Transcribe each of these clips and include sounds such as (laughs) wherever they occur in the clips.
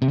Herkese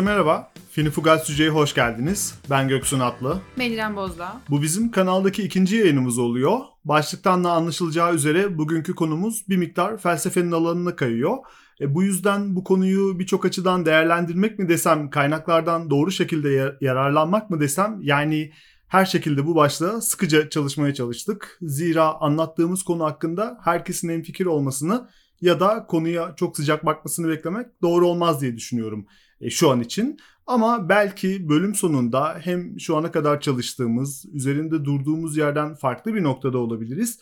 merhaba. Finifugal Süce'ye hoş geldiniz. Ben Göksun Atlı. Ben İrem Bozdağ. Bu bizim kanaldaki ikinci yayınımız oluyor. Başlıktan da anlaşılacağı üzere bugünkü konumuz bir miktar felsefenin alanına kayıyor. E, bu yüzden bu konuyu birçok açıdan değerlendirmek mi desem, kaynaklardan doğru şekilde yararlanmak mı desem, yani her şekilde bu başlığa sıkıca çalışmaya çalıştık. Zira anlattığımız konu hakkında herkesin en fikir olmasını ya da konuya çok sıcak bakmasını beklemek doğru olmaz diye düşünüyorum e, şu an için. Ama belki bölüm sonunda hem şu ana kadar çalıştığımız, üzerinde durduğumuz yerden farklı bir noktada olabiliriz.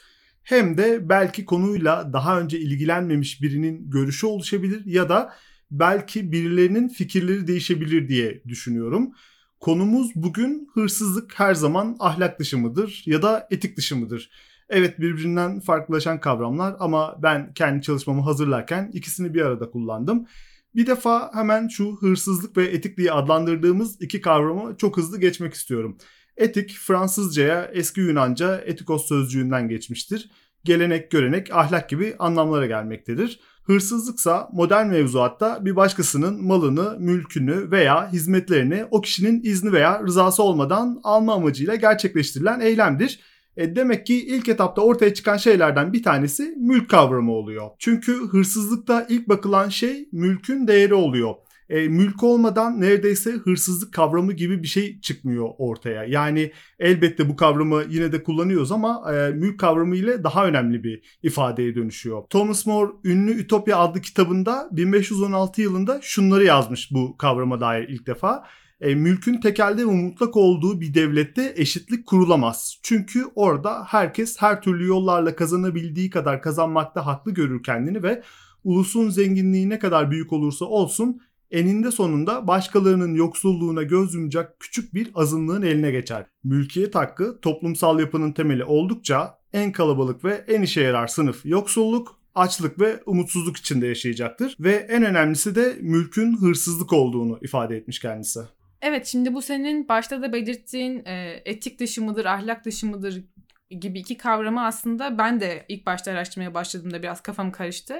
Hem de belki konuyla daha önce ilgilenmemiş birinin görüşü oluşabilir ya da belki birilerinin fikirleri değişebilir diye düşünüyorum. Konumuz bugün hırsızlık her zaman ahlak dışı mıdır ya da etik dışı mıdır? Evet birbirinden farklılaşan kavramlar ama ben kendi çalışmamı hazırlarken ikisini bir arada kullandım. Bir defa hemen şu hırsızlık ve etik diye adlandırdığımız iki kavramı çok hızlı geçmek istiyorum. Etik Fransızcaya eski Yunanca etikos sözcüğünden geçmiştir. Gelenek, görenek, ahlak gibi anlamlara gelmektedir. Hırsızlıksa modern mevzuatta bir başkasının malını, mülkünü veya hizmetlerini o kişinin izni veya rızası olmadan alma amacıyla gerçekleştirilen eylemdir. E demek ki ilk etapta ortaya çıkan şeylerden bir tanesi mülk kavramı oluyor. Çünkü hırsızlıkta ilk bakılan şey mülkün değeri oluyor. E, mülk olmadan neredeyse hırsızlık kavramı gibi bir şey çıkmıyor ortaya. Yani elbette bu kavramı yine de kullanıyoruz ama e, mülk kavramı ile daha önemli bir ifadeye dönüşüyor. Thomas More ünlü Ütopya adlı kitabında 1516 yılında şunları yazmış bu kavrama dair ilk defa e, mülkün tekelde ve mutlak olduğu bir devlette eşitlik kurulamaz. Çünkü orada herkes her türlü yollarla kazanabildiği kadar kazanmakta haklı görür kendini ve ulusun zenginliği ne kadar büyük olursa olsun eninde sonunda başkalarının yoksulluğuna göz yumacak küçük bir azınlığın eline geçer. Mülkiyet hakkı toplumsal yapının temeli oldukça en kalabalık ve en işe yarar sınıf yoksulluk, açlık ve umutsuzluk içinde yaşayacaktır ve en önemlisi de mülkün hırsızlık olduğunu ifade etmiş kendisi. Evet şimdi bu senin başta da belirttiğin e, etik dışı mıdır, ahlak dışı mıdır gibi iki kavramı aslında ben de ilk başta araştırmaya başladığımda biraz kafam karıştı.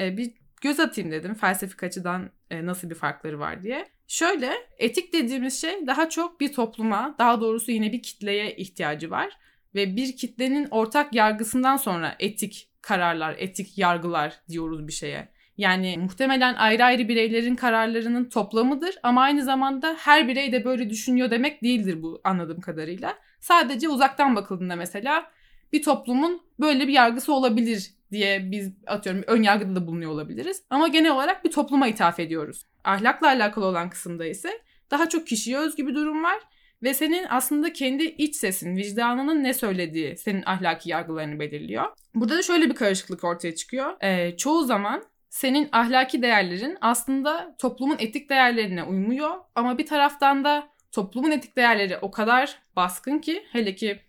E, bir göz atayım dedim felsefik açıdan e, nasıl bir farkları var diye. Şöyle etik dediğimiz şey daha çok bir topluma daha doğrusu yine bir kitleye ihtiyacı var. Ve bir kitlenin ortak yargısından sonra etik kararlar, etik yargılar diyoruz bir şeye. Yani muhtemelen ayrı ayrı bireylerin kararlarının toplamıdır ama aynı zamanda her birey de böyle düşünüyor demek değildir bu anladığım kadarıyla. Sadece uzaktan bakıldığında mesela bir toplumun böyle bir yargısı olabilir diye biz atıyorum ön yargıda da bulunuyor olabiliriz. Ama genel olarak bir topluma ithaf ediyoruz. Ahlakla alakalı olan kısımda ise daha çok kişiye özgü bir durum var. Ve senin aslında kendi iç sesin, vicdanının ne söylediği senin ahlaki yargılarını belirliyor. Burada da şöyle bir karışıklık ortaya çıkıyor. Ee, çoğu zaman senin ahlaki değerlerin aslında toplumun etik değerlerine uymuyor ama bir taraftan da toplumun etik değerleri o kadar baskın ki hele ki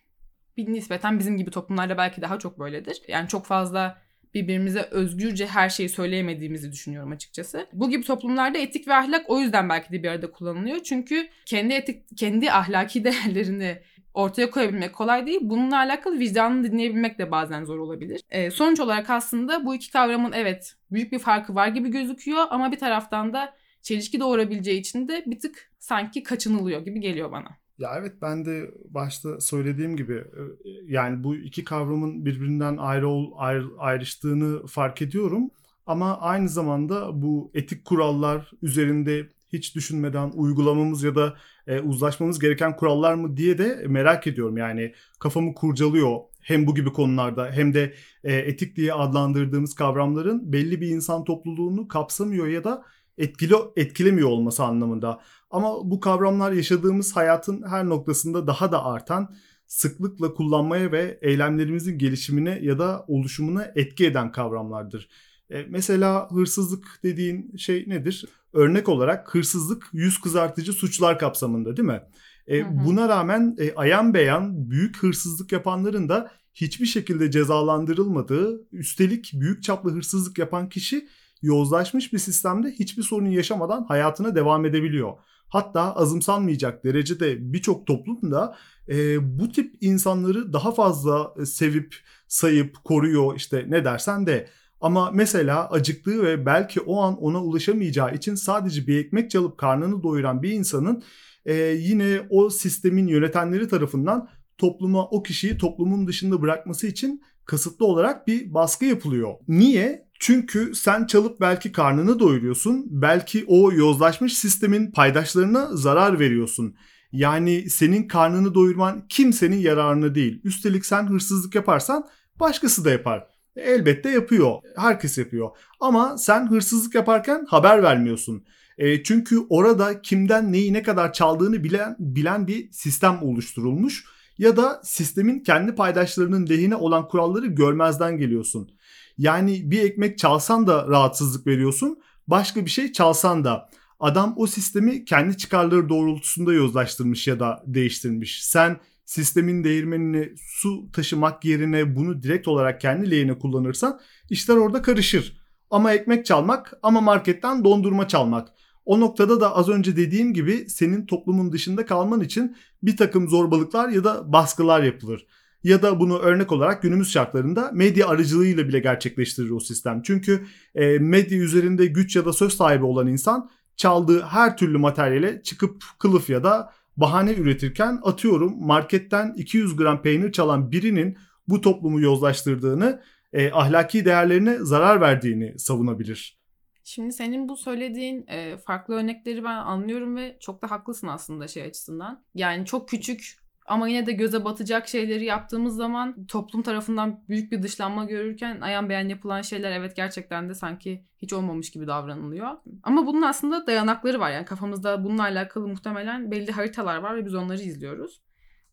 bir nispeten bizim gibi toplumlarda belki daha çok böyledir. Yani çok fazla birbirimize özgürce her şeyi söyleyemediğimizi düşünüyorum açıkçası. Bu gibi toplumlarda etik ve ahlak o yüzden belki de bir arada kullanılıyor. Çünkü kendi etik kendi ahlaki (laughs) değerlerini ortaya koyabilmek kolay değil. Bununla alakalı vicdanını dinleyebilmek de bazen zor olabilir. E, sonuç olarak aslında bu iki kavramın evet büyük bir farkı var gibi gözüküyor ama bir taraftan da çelişki doğurabileceği için de bir tık sanki kaçınılıyor gibi geliyor bana. Ya evet ben de başta söylediğim gibi e, yani bu iki kavramın birbirinden ayrı ol, ayrı, ayrıştığını fark ediyorum. Ama aynı zamanda bu etik kurallar üzerinde hiç düşünmeden uygulamamız ya da e, uzlaşmamız gereken kurallar mı diye de merak ediyorum. Yani kafamı kurcalıyor hem bu gibi konularda hem de e, etik diye adlandırdığımız kavramların belli bir insan topluluğunu kapsamıyor ya da etkili etkilemiyor olması anlamında. Ama bu kavramlar yaşadığımız hayatın her noktasında daha da artan sıklıkla kullanmaya ve eylemlerimizin gelişimine ya da oluşumuna etki eden kavramlardır. E, mesela hırsızlık dediğin şey nedir? Örnek olarak hırsızlık yüz kızartıcı suçlar kapsamında değil mi? E, hı hı. Buna rağmen e, ayan beyan büyük hırsızlık yapanların da hiçbir şekilde cezalandırılmadığı, üstelik büyük çaplı hırsızlık yapan kişi yozlaşmış bir sistemde hiçbir sorun yaşamadan hayatına devam edebiliyor. Hatta azımsanmayacak derecede birçok toplumda e, bu tip insanları daha fazla sevip sayıp koruyor işte ne dersen de. Ama mesela acıktığı ve belki o an ona ulaşamayacağı için sadece bir ekmek çalıp karnını doyuran bir insanın e, yine o sistemin yönetenleri tarafından topluma o kişiyi toplumun dışında bırakması için kasıtlı olarak bir baskı yapılıyor. Niye? Çünkü sen çalıp belki karnını doyuruyorsun, belki o yozlaşmış sistemin paydaşlarına zarar veriyorsun. Yani senin karnını doyurman kimsenin yararına değil. Üstelik sen hırsızlık yaparsan başkası da yapar. Elbette yapıyor. Herkes yapıyor. Ama sen hırsızlık yaparken haber vermiyorsun. E, çünkü orada kimden neyi ne kadar çaldığını bilen bilen bir sistem oluşturulmuş ya da sistemin kendi paydaşlarının lehine olan kuralları görmezden geliyorsun. Yani bir ekmek çalsan da rahatsızlık veriyorsun, başka bir şey çalsan da. Adam o sistemi kendi çıkarları doğrultusunda yozlaştırmış ya da değiştirmiş. Sen sistemin değirmenini su taşımak yerine bunu direkt olarak kendi lehine kullanırsan işler orada karışır. Ama ekmek çalmak ama marketten dondurma çalmak. O noktada da az önce dediğim gibi senin toplumun dışında kalman için bir takım zorbalıklar ya da baskılar yapılır. Ya da bunu örnek olarak günümüz şartlarında medya aracılığıyla bile gerçekleştirir o sistem. Çünkü e, medya üzerinde güç ya da söz sahibi olan insan çaldığı her türlü materyale çıkıp kılıf ya da bahane üretirken atıyorum marketten 200 gram peynir çalan birinin bu toplumu yozlaştırdığını, e, ahlaki değerlerine zarar verdiğini savunabilir. Şimdi senin bu söylediğin e, farklı örnekleri ben anlıyorum ve çok da haklısın aslında şey açısından. Yani çok küçük ama yine de göze batacak şeyleri yaptığımız zaman toplum tarafından büyük bir dışlanma görürken ayan beyan yapılan şeyler evet gerçekten de sanki hiç olmamış gibi davranılıyor. Ama bunun aslında dayanakları var. Yani kafamızda bununla alakalı muhtemelen belli haritalar var ve biz onları izliyoruz.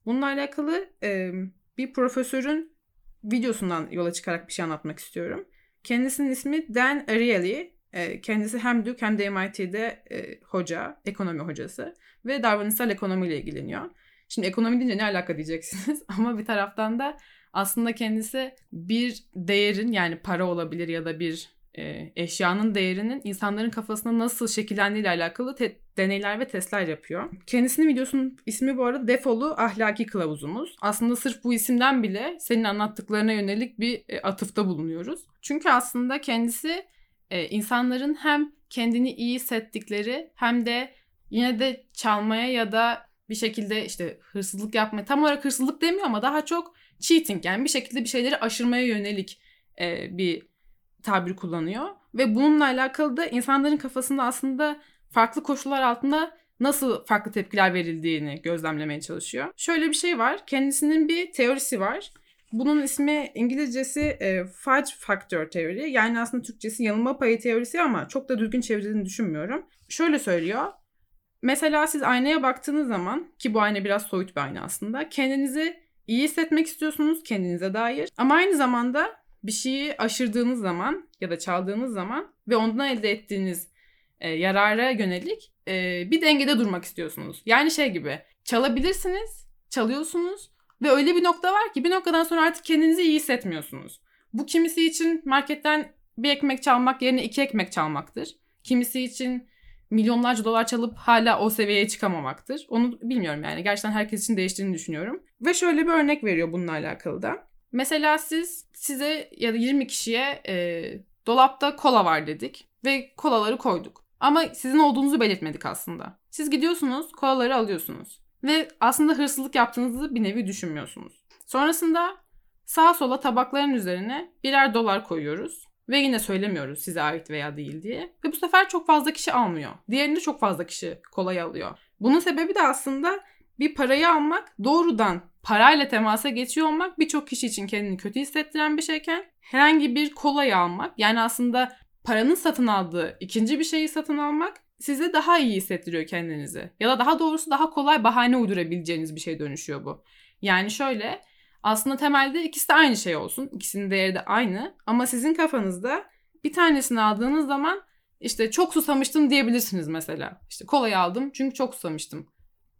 Bununla alakalı e, bir profesörün videosundan yola çıkarak bir şey anlatmak istiyorum. Kendisinin ismi Dan Ariely. Kendisi hem Duke hem de MIT'de hoca, ekonomi hocası ve davranışsal ekonomiyle ilgileniyor. Şimdi ekonomi deyince ne alaka diyeceksiniz (laughs) ama bir taraftan da aslında kendisi bir değerin yani para olabilir ya da bir e, eşyanın değerinin insanların kafasında nasıl şekillendiği ile alakalı te- deneyler ve testler yapıyor. Kendisinin videosunun ismi bu arada Defolu Ahlaki Kılavuzumuz. Aslında sırf bu isimden bile senin anlattıklarına yönelik bir e, atıfta bulunuyoruz. Çünkü aslında kendisi e, insanların hem kendini iyi hissettikleri hem de yine de çalmaya ya da bir şekilde işte hırsızlık yapmaya tam olarak hırsızlık demiyor ama daha çok cheating yani bir şekilde bir şeyleri aşırmaya yönelik e, bir tabir kullanıyor. Ve bununla alakalı da insanların kafasında aslında farklı koşullar altında nasıl farklı tepkiler verildiğini gözlemlemeye çalışıyor. Şöyle bir şey var. Kendisinin bir teorisi var. Bunun ismi İngilizcesi e, fudge factor teori. Yani aslında Türkçesi yanılma payı teorisi ama çok da düzgün çevrildiğini düşünmüyorum. Şöyle söylüyor. Mesela siz aynaya baktığınız zaman ki bu ayna biraz soyut bir ayna aslında. Kendinizi iyi hissetmek istiyorsunuz kendinize dair. Ama aynı zamanda bir şeyi aşırdığınız zaman ya da çaldığınız zaman ve ondan elde ettiğiniz e, yarara yönelik e, bir dengede durmak istiyorsunuz. Yani şey gibi çalabilirsiniz, çalıyorsunuz ve öyle bir nokta var ki bir noktadan sonra artık kendinizi iyi hissetmiyorsunuz. Bu kimisi için marketten bir ekmek çalmak yerine iki ekmek çalmaktır. Kimisi için milyonlarca dolar çalıp hala o seviyeye çıkamamaktır. Onu bilmiyorum yani. Gerçekten herkes için değiştiğini düşünüyorum. Ve şöyle bir örnek veriyor bununla alakalı da. Mesela siz size ya da 20 kişiye e, dolapta kola var dedik ve kolaları koyduk. Ama sizin olduğunuzu belirtmedik aslında. Siz gidiyorsunuz, kolaları alıyorsunuz. Ve aslında hırsızlık yaptığınızı bir nevi düşünmüyorsunuz. Sonrasında sağa sola tabakların üzerine birer dolar koyuyoruz. Ve yine söylemiyoruz size ait veya değil diye. Ve bu sefer çok fazla kişi almıyor. Diğerinde çok fazla kişi kolayı alıyor. Bunun sebebi de aslında bir parayı almak doğrudan parayla temasa geçiyor olmak birçok kişi için kendini kötü hissettiren bir şeyken herhangi bir kolayı almak yani aslında paranın satın aldığı ikinci bir şeyi satın almak size daha iyi hissettiriyor kendinizi. Ya da daha doğrusu daha kolay bahane uydurabileceğiniz bir şey dönüşüyor bu. Yani şöyle aslında temelde ikisi de aynı şey olsun. İkisinin değeri de aynı. Ama sizin kafanızda bir tanesini aldığınız zaman işte çok susamıştım diyebilirsiniz mesela. İşte kolayı aldım çünkü çok susamıştım.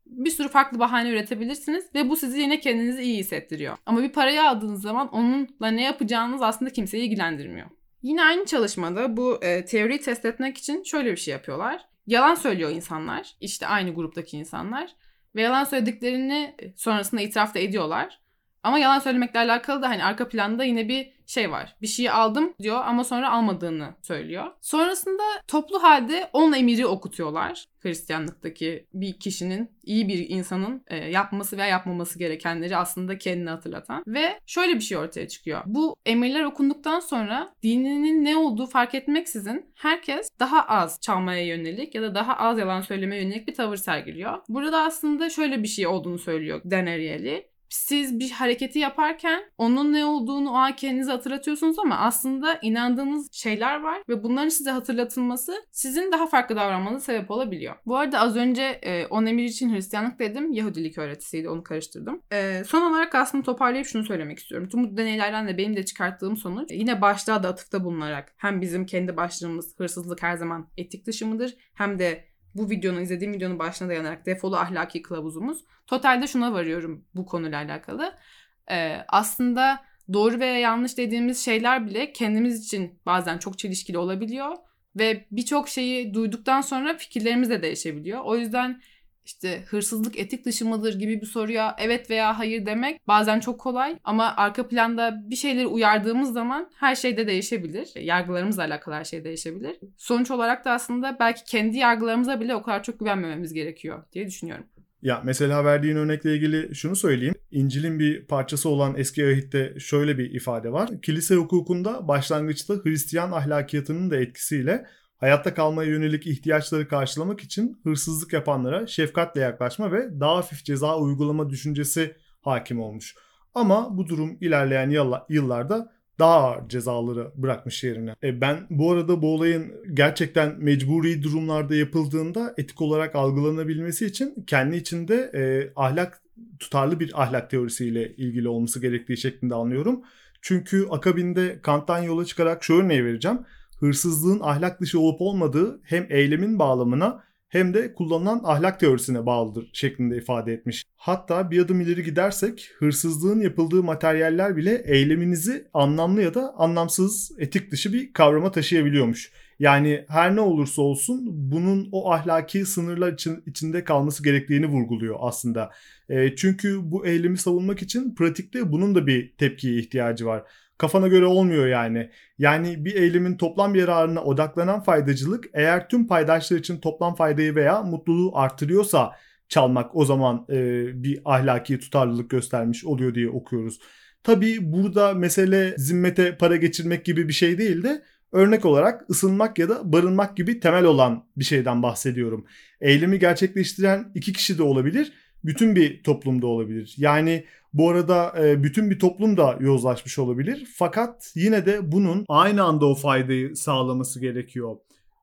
Bir sürü farklı bahane üretebilirsiniz ve bu sizi yine kendinizi iyi hissettiriyor. Ama bir parayı aldığınız zaman onunla ne yapacağınız aslında kimseyi ilgilendirmiyor. Yine aynı çalışmada bu e, teoriyi test etmek için şöyle bir şey yapıyorlar. yalan söylüyor insanlar. İşte aynı gruptaki insanlar. Ve yalan söylediklerini sonrasında itiraf da ediyorlar. Ama yalan söylemekle alakalı da hani arka planda yine bir şey var. Bir şeyi aldım diyor ama sonra almadığını söylüyor. Sonrasında toplu halde on emiri okutuyorlar. Hristiyanlıktaki bir kişinin, iyi bir insanın e, yapması veya yapmaması gerekenleri aslında kendini hatırlatan. Ve şöyle bir şey ortaya çıkıyor. Bu emirler okunduktan sonra dininin ne olduğu fark etmeksizin herkes daha az çalmaya yönelik ya da daha az yalan söylemeye yönelik bir tavır sergiliyor. Burada aslında şöyle bir şey olduğunu söylüyor Dan Ariely siz bir hareketi yaparken onun ne olduğunu o an kendinize hatırlatıyorsunuz ama aslında inandığınız şeyler var ve bunların size hatırlatılması sizin daha farklı davranmanıza sebep olabiliyor. Bu arada az önce e, on emir için Hristiyanlık dedim. Yahudilik öğretisiydi onu karıştırdım. E, son olarak aslında toparlayıp şunu söylemek istiyorum. Tüm bu deneylerden de benim de çıkarttığım sonuç yine başlığa da atıfta bulunarak hem bizim kendi başlığımız hırsızlık her zaman etik dışı mıdır hem de bu videonun izlediğim videonun başına dayanarak defolu ahlaki kılavuzumuz. Totalde şuna varıyorum bu konuyla alakalı. Ee, aslında doğru veya yanlış dediğimiz şeyler bile kendimiz için bazen çok çelişkili olabiliyor. Ve birçok şeyi duyduktan sonra fikirlerimiz de değişebiliyor. O yüzden işte hırsızlık etik dışı mıdır gibi bir soruya evet veya hayır demek bazen çok kolay ama arka planda bir şeyleri uyardığımız zaman her şey de değişebilir. Yargılarımızla alakalı her şey değişebilir. Sonuç olarak da aslında belki kendi yargılarımıza bile o kadar çok güvenmememiz gerekiyor diye düşünüyorum. Ya mesela verdiğin örnekle ilgili şunu söyleyeyim. İncil'in bir parçası olan Eski Ahit'te şöyle bir ifade var. Kilise hukukunda başlangıçta Hristiyan ahlakiyatının da etkisiyle hayatta kalmaya yönelik ihtiyaçları karşılamak için hırsızlık yapanlara şefkatle yaklaşma ve daha hafif ceza uygulama düşüncesi hakim olmuş. Ama bu durum ilerleyen yıllarda daha ağır cezaları bırakmış yerine. E ben bu arada bu olayın gerçekten mecburi durumlarda yapıldığında etik olarak algılanabilmesi için kendi içinde e, ahlak tutarlı bir ahlak teorisiyle ilgili olması gerektiği şeklinde anlıyorum. Çünkü akabinde Kant'tan yola çıkarak şu örneği vereceğim hırsızlığın ahlak dışı olup olmadığı hem eylemin bağlamına hem de kullanılan ahlak teorisine bağlıdır şeklinde ifade etmiş. Hatta bir adım ileri gidersek hırsızlığın yapıldığı materyaller bile eyleminizi anlamlı ya da anlamsız, etik dışı bir kavrama taşıyabiliyormuş. Yani her ne olursa olsun bunun o ahlaki sınırlar için, içinde kalması gerektiğini vurguluyor aslında. E, çünkü bu eylemi savunmak için pratikte bunun da bir tepkiye ihtiyacı var kafana göre olmuyor yani. Yani bir eylemin toplam yararına odaklanan faydacılık eğer tüm paydaşlar için toplam faydayı veya mutluluğu artırıyorsa çalmak o zaman e, bir ahlaki tutarlılık göstermiş oluyor diye okuyoruz. Tabii burada mesele zimmete para geçirmek gibi bir şey değil de örnek olarak ısınmak ya da barınmak gibi temel olan bir şeyden bahsediyorum. Eylemi gerçekleştiren iki kişi de olabilir, bütün bir toplumda olabilir. Yani bu arada e, bütün bir toplum da yozlaşmış olabilir. Fakat yine de bunun aynı anda o faydayı sağlaması gerekiyor.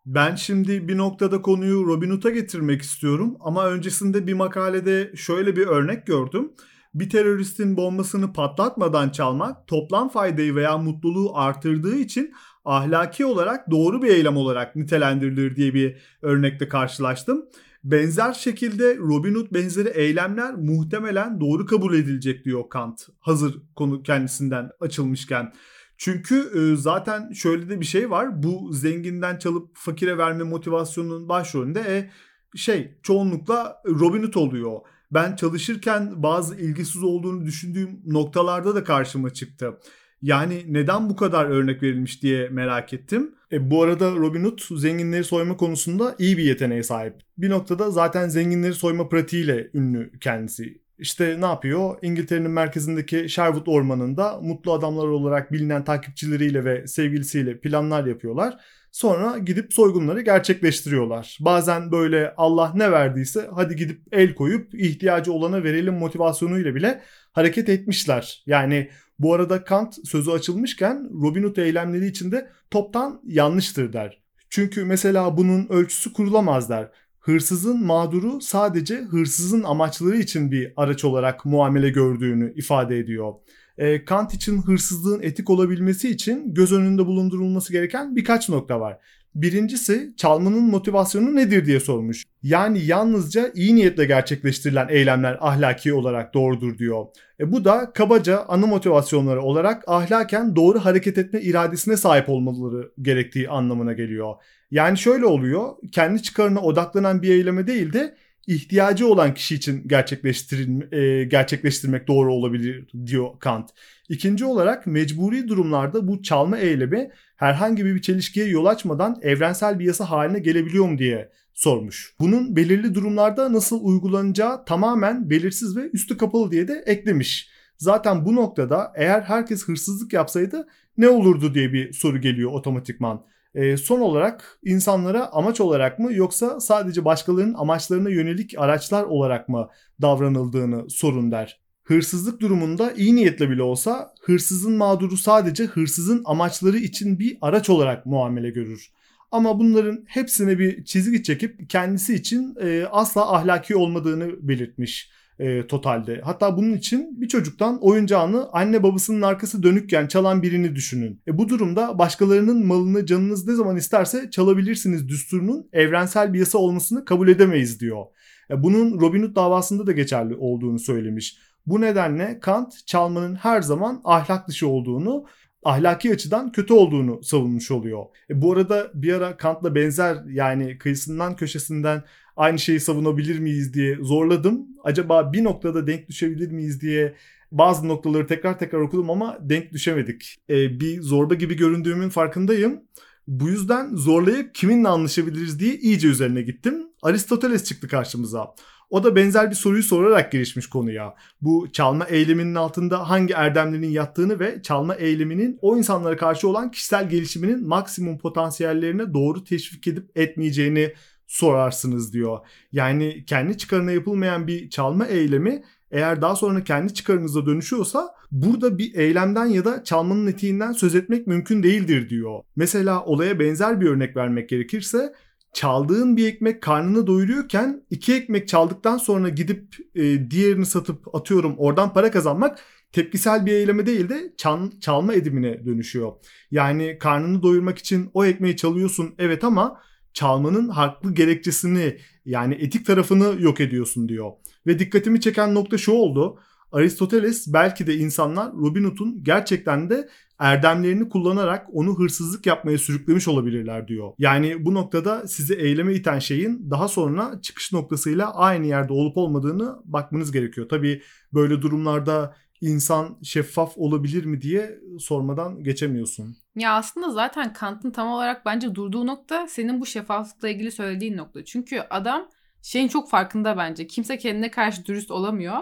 Ben şimdi bir noktada konuyu Robin Hood'a getirmek istiyorum ama öncesinde bir makalede şöyle bir örnek gördüm. Bir teröristin bombasını patlatmadan çalmak toplam faydayı veya mutluluğu artırdığı için ahlaki olarak doğru bir eylem olarak nitelendirilir diye bir örnekte karşılaştım. Benzer şekilde Robin Hood benzeri eylemler muhtemelen doğru kabul edilecek diyor Kant. Hazır konu kendisinden açılmışken. Çünkü e, zaten şöyle de bir şey var. Bu zenginden çalıp fakire verme motivasyonunun başrolünde e, şey çoğunlukla Robin Hood oluyor. Ben çalışırken bazı ilgisiz olduğunu düşündüğüm noktalarda da karşıma çıktı. Yani neden bu kadar örnek verilmiş diye merak ettim. E, bu arada Robin Hood zenginleri soyma konusunda iyi bir yeteneğe sahip. Bir noktada zaten zenginleri soyma pratiğiyle ünlü kendisi. İşte ne yapıyor? İngiltere'nin merkezindeki Sherwood Ormanı'nda mutlu adamlar olarak bilinen takipçileriyle ve sevgilisiyle planlar yapıyorlar. Sonra gidip soygunları gerçekleştiriyorlar. Bazen böyle Allah ne verdiyse hadi gidip el koyup ihtiyacı olana verelim motivasyonuyla bile hareket etmişler. Yani bu arada Kant sözü açılmışken Robin Hood eylemleri içinde toptan yanlıştır der. Çünkü mesela bunun ölçüsü kurulamaz der. Hırsızın mağduru sadece hırsızın amaçları için bir araç olarak muamele gördüğünü ifade ediyor. e, Kant için hırsızlığın etik olabilmesi için göz önünde bulundurulması gereken birkaç nokta var. Birincisi çalmanın motivasyonu nedir diye sormuş. Yani yalnızca iyi niyetle gerçekleştirilen eylemler ahlaki olarak doğrudur diyor. E bu da kabaca ana motivasyonları olarak ahlaken doğru hareket etme iradesine sahip olmaları gerektiği anlamına geliyor. Yani şöyle oluyor. Kendi çıkarına odaklanan bir eyleme değil de ihtiyacı olan kişi için gerçekleştirin, e, gerçekleştirmek doğru olabilir diyor Kant. İkinci olarak mecburi durumlarda bu çalma eylemi herhangi bir çelişkiye yol açmadan evrensel bir yasa haline gelebiliyor mu diye sormuş. Bunun belirli durumlarda nasıl uygulanacağı tamamen belirsiz ve üstü kapalı diye de eklemiş. Zaten bu noktada eğer herkes hırsızlık yapsaydı ne olurdu diye bir soru geliyor otomatikman. E, son olarak insanlara amaç olarak mı yoksa sadece başkalarının amaçlarına yönelik araçlar olarak mı davranıldığını sorun der. Hırsızlık durumunda iyi niyetle bile olsa hırsızın mağduru sadece hırsızın amaçları için bir araç olarak muamele görür. Ama bunların hepsine bir çizgi çekip kendisi için e, asla ahlaki olmadığını belirtmiş e, totalde. Hatta bunun için bir çocuktan oyuncağını anne babasının arkası dönükken çalan birini düşünün. E, bu durumda başkalarının malını canınız ne zaman isterse çalabilirsiniz düsturunun evrensel bir yasa olmasını kabul edemeyiz diyor. E, bunun Robin Hood davasında da geçerli olduğunu söylemiş. Bu nedenle Kant çalmanın her zaman ahlak dışı olduğunu ahlaki açıdan kötü olduğunu savunmuş oluyor. E bu arada bir ara Kant'la benzer yani kıyısından köşesinden aynı şeyi savunabilir miyiz diye zorladım. Acaba bir noktada denk düşebilir miyiz diye bazı noktaları tekrar tekrar okudum ama denk düşemedik. Ee, bir zorba gibi göründüğümün farkındayım. Bu yüzden zorlayıp kiminle anlaşabiliriz diye iyice üzerine gittim. Aristoteles çıktı karşımıza. O da benzer bir soruyu sorarak girişmiş konuya. Bu çalma eyleminin altında hangi erdemlerin yattığını ve çalma eyleminin o insanlara karşı olan kişisel gelişiminin maksimum potansiyellerine doğru teşvik edip etmeyeceğini sorarsınız diyor. Yani kendi çıkarına yapılmayan bir çalma eylemi eğer daha sonra kendi çıkarınıza dönüşüyorsa burada bir eylemden ya da çalmanın etiğinden söz etmek mümkün değildir diyor. Mesela olaya benzer bir örnek vermek gerekirse çaldığın bir ekmek karnını doyuruyorken iki ekmek çaldıktan sonra gidip e, diğerini satıp atıyorum oradan para kazanmak tepkisel bir eyleme değil de çal, çalma edimine dönüşüyor. Yani karnını doyurmak için o ekmeği çalıyorsun evet ama çalmanın haklı gerekçesini yani etik tarafını yok ediyorsun diyor. Ve dikkatimi çeken nokta şu oldu. Aristoteles belki de insanlar Robin Hood'un gerçekten de erdemlerini kullanarak onu hırsızlık yapmaya sürüklemiş olabilirler diyor. Yani bu noktada sizi eyleme iten şeyin daha sonra çıkış noktasıyla aynı yerde olup olmadığını bakmanız gerekiyor. Tabii böyle durumlarda insan şeffaf olabilir mi diye sormadan geçemiyorsun. Ya aslında zaten Kant'ın tam olarak bence durduğu nokta senin bu şeffaflıkla ilgili söylediğin nokta. Çünkü adam şeyin çok farkında bence. Kimse kendine karşı dürüst olamıyor.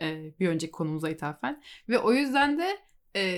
Ee, bir önceki konumuza ithafen. Ve o yüzden de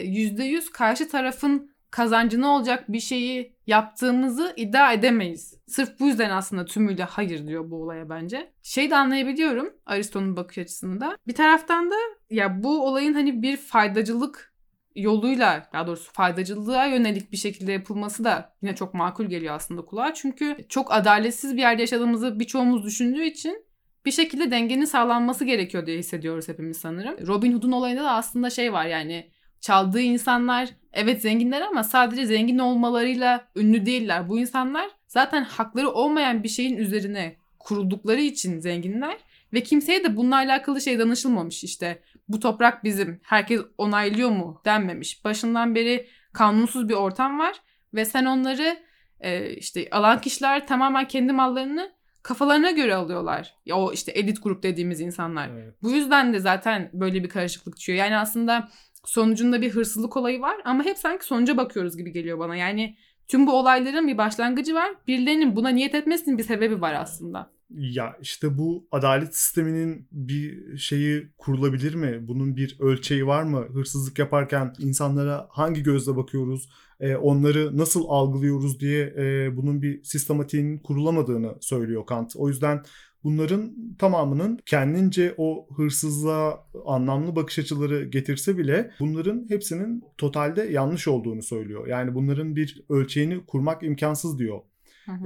yüzde yüz karşı tarafın kazancına olacak bir şeyi yaptığımızı iddia edemeyiz. Sırf bu yüzden aslında tümüyle hayır diyor bu olaya bence. Şey de anlayabiliyorum Aristo'nun bakış açısında. Bir taraftan da ya bu olayın hani bir faydacılık yoluyla daha doğrusu faydacılığa yönelik bir şekilde yapılması da yine çok makul geliyor aslında kulağa. Çünkü çok adaletsiz bir yerde yaşadığımızı birçoğumuz düşündüğü için bir şekilde dengenin sağlanması gerekiyor diye hissediyoruz hepimiz sanırım. Robin Hood'un olayında da aslında şey var yani çaldığı insanlar evet zenginler ama sadece zengin olmalarıyla ünlü değiller. Bu insanlar zaten hakları olmayan bir şeyin üzerine kuruldukları için zenginler ve kimseye de bununla alakalı şey danışılmamış işte. Bu toprak bizim. Herkes onaylıyor mu denmemiş. Başından beri kanunsuz bir ortam var ve sen onları e, işte alan kişiler tamamen kendi mallarını kafalarına göre alıyorlar. Ya o işte elit grup dediğimiz insanlar. Evet. Bu yüzden de zaten böyle bir karışıklık çıkıyor. Yani aslında sonucunda bir hırsızlık olayı var ama hep sanki sonuca bakıyoruz gibi geliyor bana. Yani tüm bu olayların bir başlangıcı var. Birilerinin buna niyet etmesinin bir sebebi var aslında. Ya işte bu adalet sisteminin bir şeyi kurulabilir mi? Bunun bir ölçeği var mı? Hırsızlık yaparken insanlara hangi gözle bakıyoruz? E, onları nasıl algılıyoruz diye e, bunun bir sistematiğinin kurulamadığını söylüyor Kant. O yüzden bunların tamamının kendince o hırsızlığa anlamlı bakış açıları getirse bile bunların hepsinin totalde yanlış olduğunu söylüyor. Yani bunların bir ölçeğini kurmak imkansız diyor.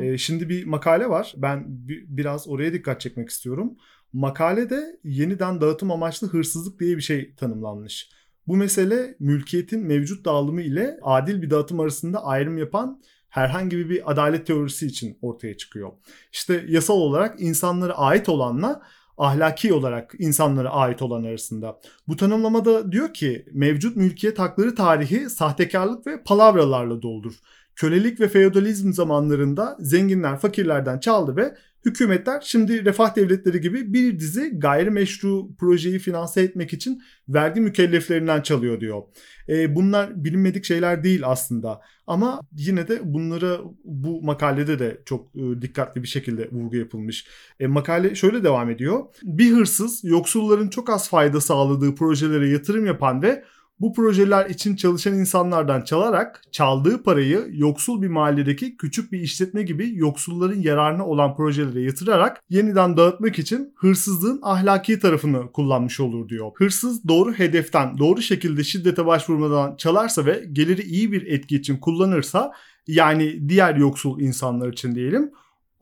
E, şimdi bir makale var. Ben bir, biraz oraya dikkat çekmek istiyorum. Makalede yeniden dağıtım amaçlı hırsızlık diye bir şey tanımlanmış. Bu mesele mülkiyetin mevcut dağılımı ile adil bir dağıtım arasında ayrım yapan herhangi bir adalet teorisi için ortaya çıkıyor. İşte yasal olarak insanlara ait olanla ahlaki olarak insanlara ait olan arasında. Bu tanımlamada diyor ki mevcut mülkiyet hakları tarihi sahtekarlık ve palavralarla doldur. Kölelik ve feodalizm zamanlarında zenginler fakirlerden çaldı ve hükümetler şimdi refah devletleri gibi bir dizi gayrimeşru projeyi finanse etmek için vergi mükelleflerinden çalıyor diyor. E, bunlar bilinmedik şeyler değil aslında ama yine de bunlara bu makalede de çok e, dikkatli bir şekilde vurgu yapılmış. E, makale şöyle devam ediyor. Bir hırsız yoksulların çok az fayda sağladığı projelere yatırım yapan ve bu projeler için çalışan insanlardan çalarak çaldığı parayı yoksul bir mahalledeki küçük bir işletme gibi yoksulların yararına olan projelere yatırarak yeniden dağıtmak için hırsızlığın ahlaki tarafını kullanmış olur diyor. Hırsız doğru hedeften doğru şekilde şiddete başvurmadan çalarsa ve geliri iyi bir etki için kullanırsa yani diğer yoksul insanlar için diyelim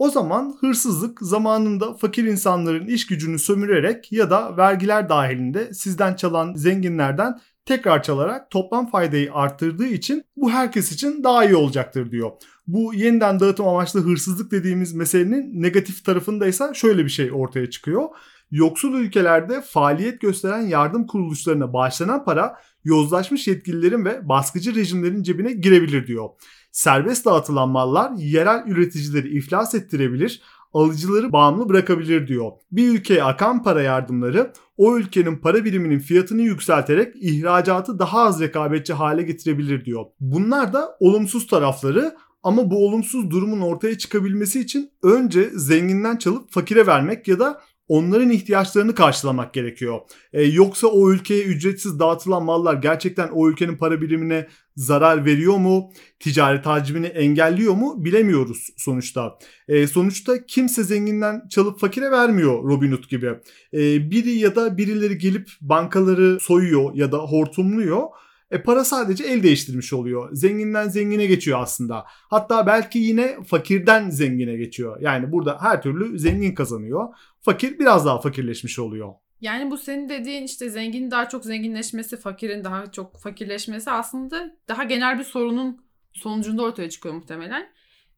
o zaman hırsızlık zamanında fakir insanların iş gücünü sömürerek ya da vergiler dahilinde sizden çalan zenginlerden tekrar çalarak toplam faydayı arttırdığı için bu herkes için daha iyi olacaktır diyor. Bu yeniden dağıtım amaçlı hırsızlık dediğimiz meselenin negatif tarafında ise şöyle bir şey ortaya çıkıyor. Yoksul ülkelerde faaliyet gösteren yardım kuruluşlarına bağışlanan para yozlaşmış yetkililerin ve baskıcı rejimlerin cebine girebilir diyor. Serbest dağıtılan mallar yerel üreticileri iflas ettirebilir, alıcıları bağımlı bırakabilir diyor. Bir ülkeye akan para yardımları o ülkenin para biriminin fiyatını yükselterek ihracatı daha az rekabetçi hale getirebilir diyor. Bunlar da olumsuz tarafları ama bu olumsuz durumun ortaya çıkabilmesi için önce zenginden çalıp fakire vermek ya da onların ihtiyaçlarını karşılamak gerekiyor. E, yoksa o ülkeye ücretsiz dağıtılan mallar gerçekten o ülkenin para birimine zarar veriyor mu? Ticaret hacmini engelliyor mu? Bilemiyoruz sonuçta. E, sonuçta kimse zenginden çalıp fakire vermiyor Robin Hood gibi. E, biri ya da birileri gelip bankaları soyuyor ya da hortumluyor. E para sadece el değiştirmiş oluyor. Zenginden zengine geçiyor aslında. Hatta belki yine fakirden zengine geçiyor. Yani burada her türlü zengin kazanıyor. Fakir biraz daha fakirleşmiş oluyor. Yani bu senin dediğin işte zenginin daha çok zenginleşmesi, fakirin daha çok fakirleşmesi aslında daha genel bir sorunun sonucunda ortaya çıkıyor muhtemelen.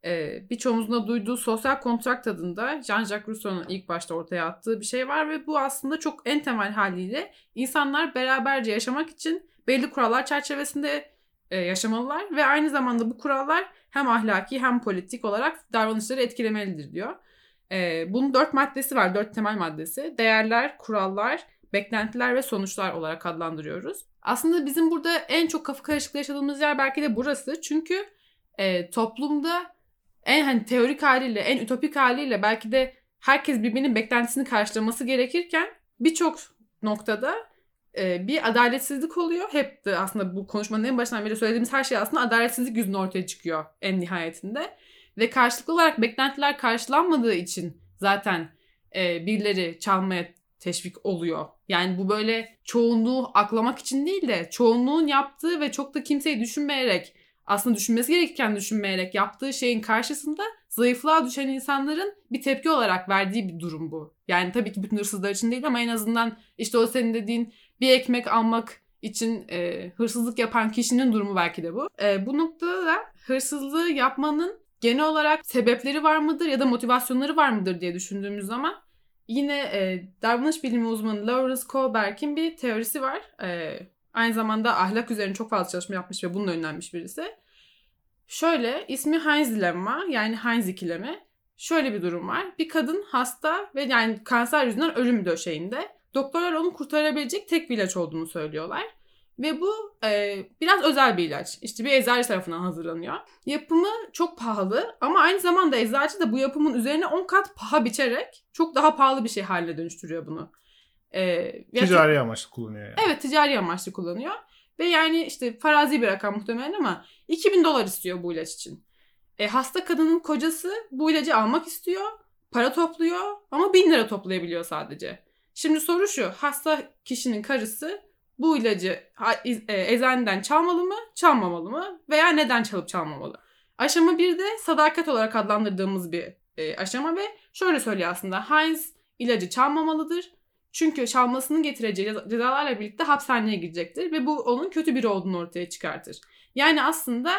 Ee, birçoğumuzun da duyduğu sosyal kontrakt adında Jean-Jacques Rousseau'nun ilk başta ortaya attığı bir şey var ve bu aslında çok en temel haliyle insanlar beraberce yaşamak için belli kurallar çerçevesinde e, yaşamalılar ve aynı zamanda bu kurallar hem ahlaki hem politik olarak davranışları etkilemelidir diyor. E, bunun dört maddesi var, dört temel maddesi. Değerler, kurallar, beklentiler ve sonuçlar olarak adlandırıyoruz. Aslında bizim burada en çok kafa karışıklığı yaşadığımız yer belki de burası. Çünkü e, toplumda en hani teorik haliyle, en ütopik haliyle belki de herkes birbirinin beklentisini karşılaması gerekirken birçok noktada bir adaletsizlik oluyor. Hep de aslında bu konuşmanın en başından beri söylediğimiz her şey aslında adaletsizlik yüzünden ortaya çıkıyor en nihayetinde. Ve karşılıklı olarak beklentiler karşılanmadığı için zaten e, birileri çalmaya teşvik oluyor. Yani bu böyle çoğunluğu aklamak için değil de çoğunluğun yaptığı ve çok da kimseyi düşünmeyerek aslında düşünmesi gerekirken düşünmeyerek yaptığı şeyin karşısında zayıflığa düşen insanların bir tepki olarak verdiği bir durum bu. Yani tabii ki bütün hırsızlar için değil ama en azından işte o senin dediğin bir ekmek almak için e, hırsızlık yapan kişinin durumu belki de bu. E, bu noktada da hırsızlığı yapmanın genel olarak sebepleri var mıdır ya da motivasyonları var mıdır diye düşündüğümüz zaman yine e, davranış bilimi uzmanı Lawrence Kohlberg'in bir teorisi var. E, aynı zamanda ahlak üzerine çok fazla çalışma yapmış ve bununla önlenmiş birisi. Şöyle ismi Heinz dilemma yani Heinz ikilemi. Şöyle bir durum var. Bir kadın hasta ve yani kanser yüzünden ölüm döşeğinde. Doktorlar onu kurtarabilecek tek bir ilaç olduğunu söylüyorlar. Ve bu e, biraz özel bir ilaç. İşte bir eczacı tarafından hazırlanıyor. Yapımı çok pahalı ama aynı zamanda eczacı da bu yapımın üzerine 10 kat paha biçerek çok daha pahalı bir şey haline dönüştürüyor bunu. E, ticari amaçlı kullanıyor yani. Evet ticari amaçlı kullanıyor. Ve yani işte farazi bir rakam muhtemelen ama 2000 dolar istiyor bu ilaç için. E, hasta kadının kocası bu ilacı almak istiyor. Para topluyor ama 1000 lira toplayabiliyor sadece. Şimdi soru şu. Hasta kişinin karısı bu ilacı e, eczaneden çalmalı mı, çalmamalı mı veya neden çalıp çalmamalı? Aşama bir de sadakat olarak adlandırdığımız bir e, aşama ve şöyle söylüyor aslında. Heinz ilacı çalmamalıdır. Çünkü çalmasının getireceği ceza- cezalarla birlikte hapishaneye girecektir ve bu onun kötü biri olduğunu ortaya çıkartır. Yani aslında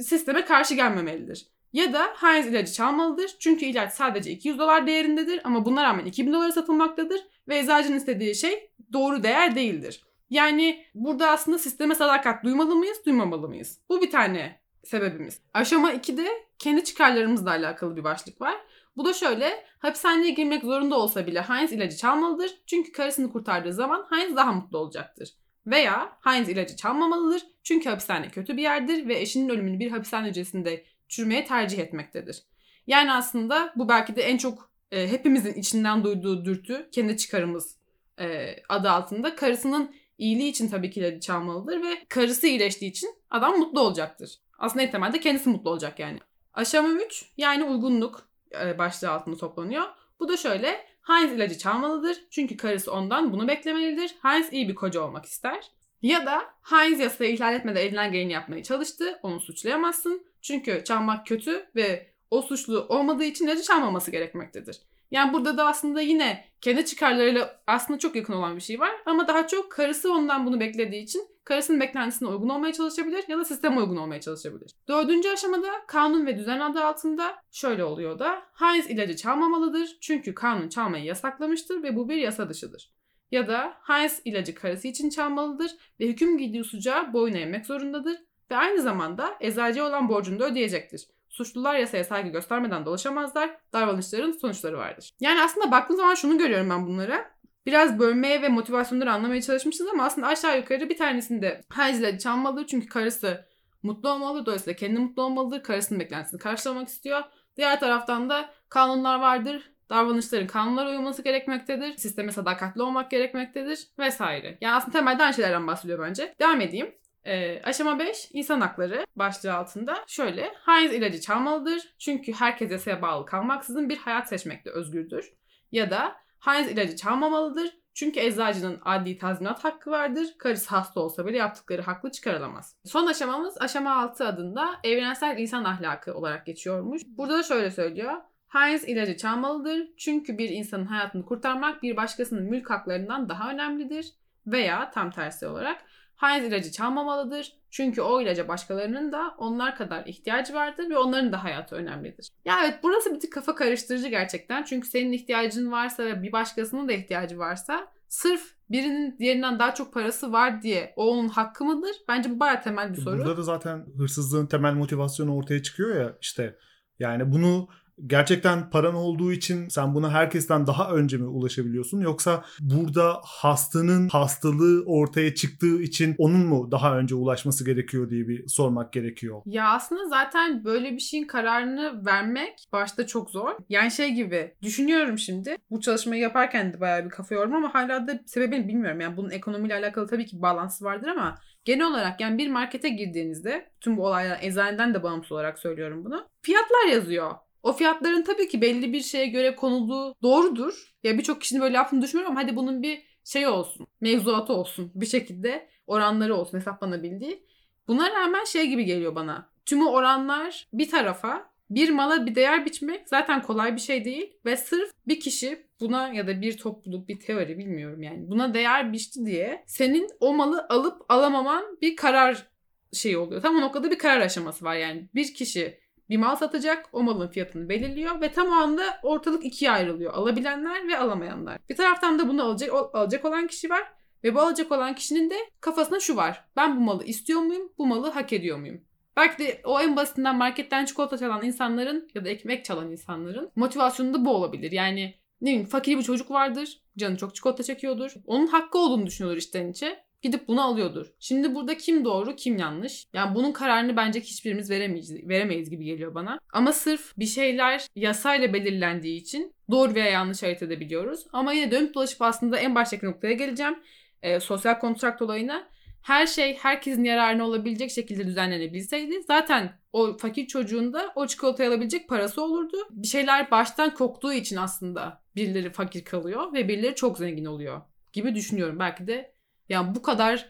sisteme karşı gelmemelidir. Ya da Heinz ilacı çalmalıdır. Çünkü ilaç sadece 200 dolar değerindedir ama buna rağmen 2000 dolara satılmaktadır ve eczacının istediği şey doğru değer değildir. Yani burada aslında sisteme sadakat duymalı mıyız, duymamalı mıyız? Bu bir tane sebebimiz. Aşama 2'de kendi çıkarlarımızla alakalı bir başlık var. Bu da şöyle, hapishaneye girmek zorunda olsa bile Heinz ilacı çalmalıdır. Çünkü karısını kurtardığı zaman Heinz daha mutlu olacaktır. Veya Heinz ilacı çalmamalıdır. Çünkü hapishane kötü bir yerdir ve eşinin ölümünü bir hapishane hücresinde çürümeye tercih etmektedir. Yani aslında bu belki de en çok e, hepimizin içinden duyduğu dürtü, kendi çıkarımız e, adı altında. Karısının iyiliği için tabii ki ilacı çalmalıdır ve karısı iyileştiği için adam mutlu olacaktır. Aslında en temelde kendisi mutlu olacak yani. Aşama 3 yani uygunluk e, başlığı altında toplanıyor. Bu da şöyle. Heinz ilacı çalmalıdır. Çünkü karısı ondan bunu beklemelidir. Heinz iyi bir koca olmak ister. Ya da Heinz yasayı ihlal etmeden elinden geleni yapmaya çalıştı. Onu suçlayamazsın. Çünkü çalmak kötü ve o suçlu olmadığı için ilacı çalmaması gerekmektedir. Yani burada da aslında yine kendi çıkarlarıyla aslında çok yakın olan bir şey var. Ama daha çok karısı ondan bunu beklediği için karısının beklentisine uygun olmaya çalışabilir ya da sisteme uygun olmaya çalışabilir. Dördüncü aşamada kanun ve düzen adı altında şöyle oluyor da Heinz ilacı çalmamalıdır çünkü kanun çalmayı yasaklamıştır ve bu bir yasa dışıdır. Ya da Heinz ilacı karısı için çalmalıdır ve hüküm giydiği suça boyun eğmek zorundadır ve aynı zamanda eczacıya olan borcunu da ödeyecektir. Suçlular yasaya saygı göstermeden dolaşamazlar. Davranışların sonuçları vardır. Yani aslında baktığım zaman şunu görüyorum ben bunlara. Biraz bölmeye ve motivasyonları anlamaya çalışmışız ama aslında aşağı yukarı bir tanesinde Heinz ilacı çalmalıdır çünkü karısı mutlu olmalıdır. Dolayısıyla kendi mutlu olmalıdır. Karısının beklentisini karşılamak istiyor. Diğer taraftan da kanunlar vardır. Davranışların kanunlara uyulması gerekmektedir. Sisteme sadakatli olmak gerekmektedir vesaire. Yani aslında temelde aynı şeylerden bahsediyor bence. Devam edeyim. Ee, aşama 5 insan hakları başlığı altında şöyle Heinz ilacı çalmalıdır çünkü herkes yasaya bağlı kalmaksızın bir hayat seçmekte özgürdür. Ya da Heinz ilacı çalmamalıdır çünkü eczacının adli tazminat hakkı vardır. Karısı hasta olsa bile yaptıkları haklı çıkarılamaz. Son aşamamız aşama 6 adında evrensel insan ahlakı olarak geçiyormuş. Burada da şöyle söylüyor. Heinz ilacı çalmalıdır çünkü bir insanın hayatını kurtarmak bir başkasının mülk haklarından daha önemlidir. Veya tam tersi olarak Heinz ilacı çalmamalıdır. Çünkü o ilaca başkalarının da onlar kadar ihtiyacı vardır ve onların da hayatı önemlidir. Ya evet burası bir tık kafa karıştırıcı gerçekten. Çünkü senin ihtiyacın varsa ve bir başkasının da ihtiyacı varsa sırf birinin diğerinden daha çok parası var diye o onun hakkı mıdır? Bence bu bayağı temel bir soru. Burada da zaten hırsızlığın temel motivasyonu ortaya çıkıyor ya işte yani bunu gerçekten paran olduğu için sen buna herkesten daha önce mi ulaşabiliyorsun yoksa burada hastanın hastalığı ortaya çıktığı için onun mu daha önce ulaşması gerekiyor diye bir sormak gerekiyor. Ya aslında zaten böyle bir şeyin kararını vermek başta çok zor. Yani şey gibi düşünüyorum şimdi. Bu çalışmayı yaparken de bayağı bir kafa yordum ama hala da sebebini bilmiyorum. Yani bunun ekonomiyle alakalı tabii ki bağlantısı vardır ama genel olarak yani bir markete girdiğinizde tüm bu olaylar eczaneden de bağımsız olarak söylüyorum bunu. Fiyatlar yazıyor. O fiyatların tabii ki belli bir şeye göre konulduğu doğrudur. Ya birçok kişinin böyle yaptığını düşünmüyorum ama hadi bunun bir şey olsun. Mevzuatı olsun. Bir şekilde oranları olsun hesaplanabildiği. Buna rağmen şey gibi geliyor bana. Tüm oranlar bir tarafa bir mala bir değer biçmek zaten kolay bir şey değil. Ve sırf bir kişi buna ya da bir topluluk bir teori bilmiyorum yani buna değer biçti diye senin o malı alıp alamaman bir karar şey oluyor. Tam o noktada bir karar aşaması var yani. Bir kişi bir mal satacak, o malın fiyatını belirliyor ve tam o anda ortalık ikiye ayrılıyor. Alabilenler ve alamayanlar. Bir taraftan da bunu alacak, alacak olan kişi var ve bu alacak olan kişinin de kafasında şu var. Ben bu malı istiyor muyum? Bu malı hak ediyor muyum? Belki de o en basitinden marketten çikolata çalan insanların ya da ekmek çalan insanların motivasyonu da bu olabilir. Yani ne bileyim fakir bir çocuk vardır. Canı çok çikolata çekiyordur. Onun hakkı olduğunu düşünüyordur içten içe gidip bunu alıyordur. Şimdi burada kim doğru kim yanlış? Yani bunun kararını bence hiçbirimiz veremeyiz, veremeyiz gibi geliyor bana. Ama sırf bir şeyler yasayla belirlendiği için doğru veya yanlış ayırt edebiliyoruz. Ama yine dönüp dolaşıp aslında en baştaki noktaya geleceğim. E, sosyal kontrakt olayına. Her şey herkesin yararına olabilecek şekilde düzenlenebilseydi zaten o fakir çocuğun da o çikolatayı alabilecek parası olurdu. Bir şeyler baştan koktuğu için aslında birileri fakir kalıyor ve birileri çok zengin oluyor gibi düşünüyorum. Belki de yani bu kadar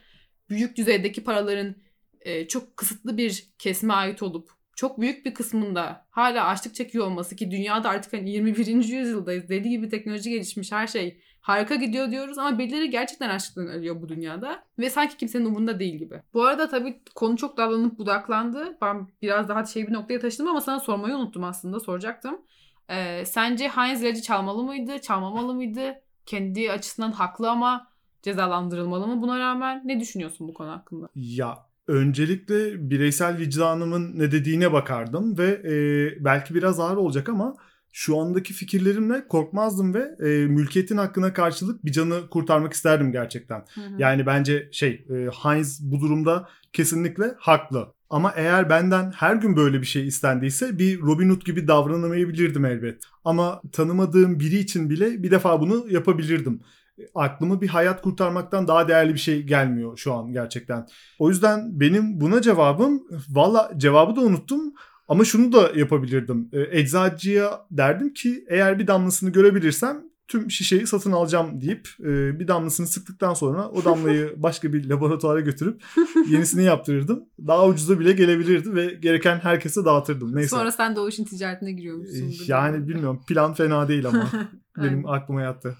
büyük düzeydeki paraların e, çok kısıtlı bir kesime ait olup çok büyük bir kısmında hala açlık çekiyor olması ki dünyada artık hani 21. yüzyıldayız. Deli gibi teknoloji gelişmiş her şey harika gidiyor diyoruz ama birileri gerçekten açlıktan ölüyor bu dünyada ve sanki kimsenin umurunda değil gibi. Bu arada tabii konu çok dallanıp budaklandı. Ben biraz daha şey bir noktaya taşıdım ama sana sormayı unuttum aslında soracaktım. Ee, sence Heinz ilacı çalmalı mıydı, çalmamalı mıydı? Kendi açısından haklı ama cezalandırılmalı mı buna rağmen? Ne düşünüyorsun bu konu hakkında? Ya öncelikle bireysel vicdanımın ne dediğine bakardım ve e, belki biraz ağır olacak ama şu andaki fikirlerimle korkmazdım ve e, mülkiyetin hakkına karşılık bir canı kurtarmak isterdim gerçekten. Hı hı. Yani bence şey e, Heinz bu durumda kesinlikle haklı. Ama eğer benden her gün böyle bir şey istendiyse bir Robin Hood gibi davranamayabilirdim elbet. Ama tanımadığım biri için bile bir defa bunu yapabilirdim. Aklıma bir hayat kurtarmaktan daha değerli bir şey gelmiyor şu an gerçekten. O yüzden benim buna cevabım valla cevabı da unuttum ama şunu da yapabilirdim. E, eczacıya derdim ki eğer bir damlasını görebilirsem tüm şişeyi satın alacağım deyip e, bir damlasını sıktıktan sonra o damlayı (laughs) başka bir laboratuvara götürüp yenisini yaptırırdım. Daha ucuza bile gelebilirdi ve gereken herkese dağıtırdım. Neyse. Sonra sen de o işin ticaretine giriyormuşsun. E, yani bilmiyorum plan fena değil ama (laughs) benim aklıma yattı.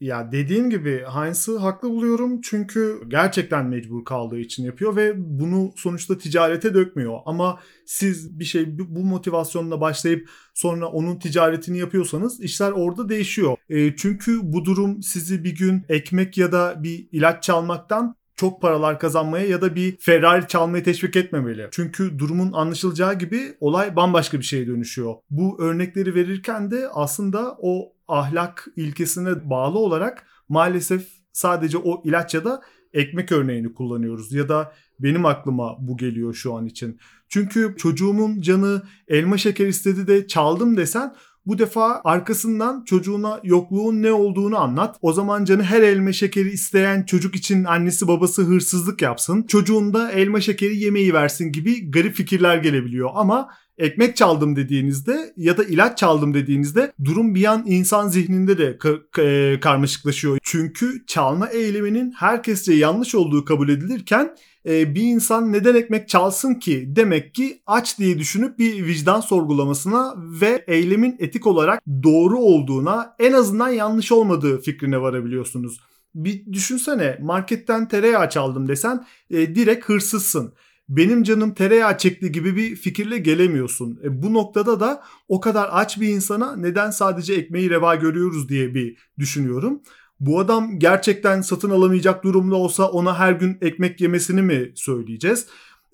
Ya dediğim gibi Heinz'ı haklı buluyorum çünkü gerçekten mecbur kaldığı için yapıyor ve bunu sonuçta ticarete dökmüyor. Ama siz bir şey bu motivasyonla başlayıp sonra onun ticaretini yapıyorsanız işler orada değişiyor. E, çünkü bu durum sizi bir gün ekmek ya da bir ilaç çalmaktan çok paralar kazanmaya ya da bir Ferrari çalmaya teşvik etmemeli. Çünkü durumun anlaşılacağı gibi olay bambaşka bir şeye dönüşüyor. Bu örnekleri verirken de aslında o ahlak ilkesine bağlı olarak maalesef sadece o ilaç ya da ekmek örneğini kullanıyoruz ya da benim aklıma bu geliyor şu an için. Çünkü çocuğumun canı elma şeker istedi de çaldım desen bu defa arkasından çocuğuna yokluğun ne olduğunu anlat. O zaman canı her elma şekeri isteyen çocuk için annesi babası hırsızlık yapsın. Çocuğun da elma şekeri yemeği versin gibi garip fikirler gelebiliyor. Ama ekmek çaldım dediğinizde ya da ilaç çaldım dediğinizde durum bir an insan zihninde de ka- e, karmaşıklaşıyor. Çünkü çalma eyleminin herkesce yanlış olduğu kabul edilirken e, bir insan neden ekmek çalsın ki demek ki aç diye düşünüp bir vicdan sorgulamasına ve eylemin etik olarak doğru olduğuna en azından yanlış olmadığı fikrine varabiliyorsunuz. Bir düşünsene marketten tereyağı çaldım desen e, direkt hırsızsın benim canım tereyağı çekti gibi bir fikirle gelemiyorsun. E, bu noktada da o kadar aç bir insana neden sadece ekmeği reva görüyoruz diye bir düşünüyorum. Bu adam gerçekten satın alamayacak durumda olsa ona her gün ekmek yemesini mi söyleyeceğiz?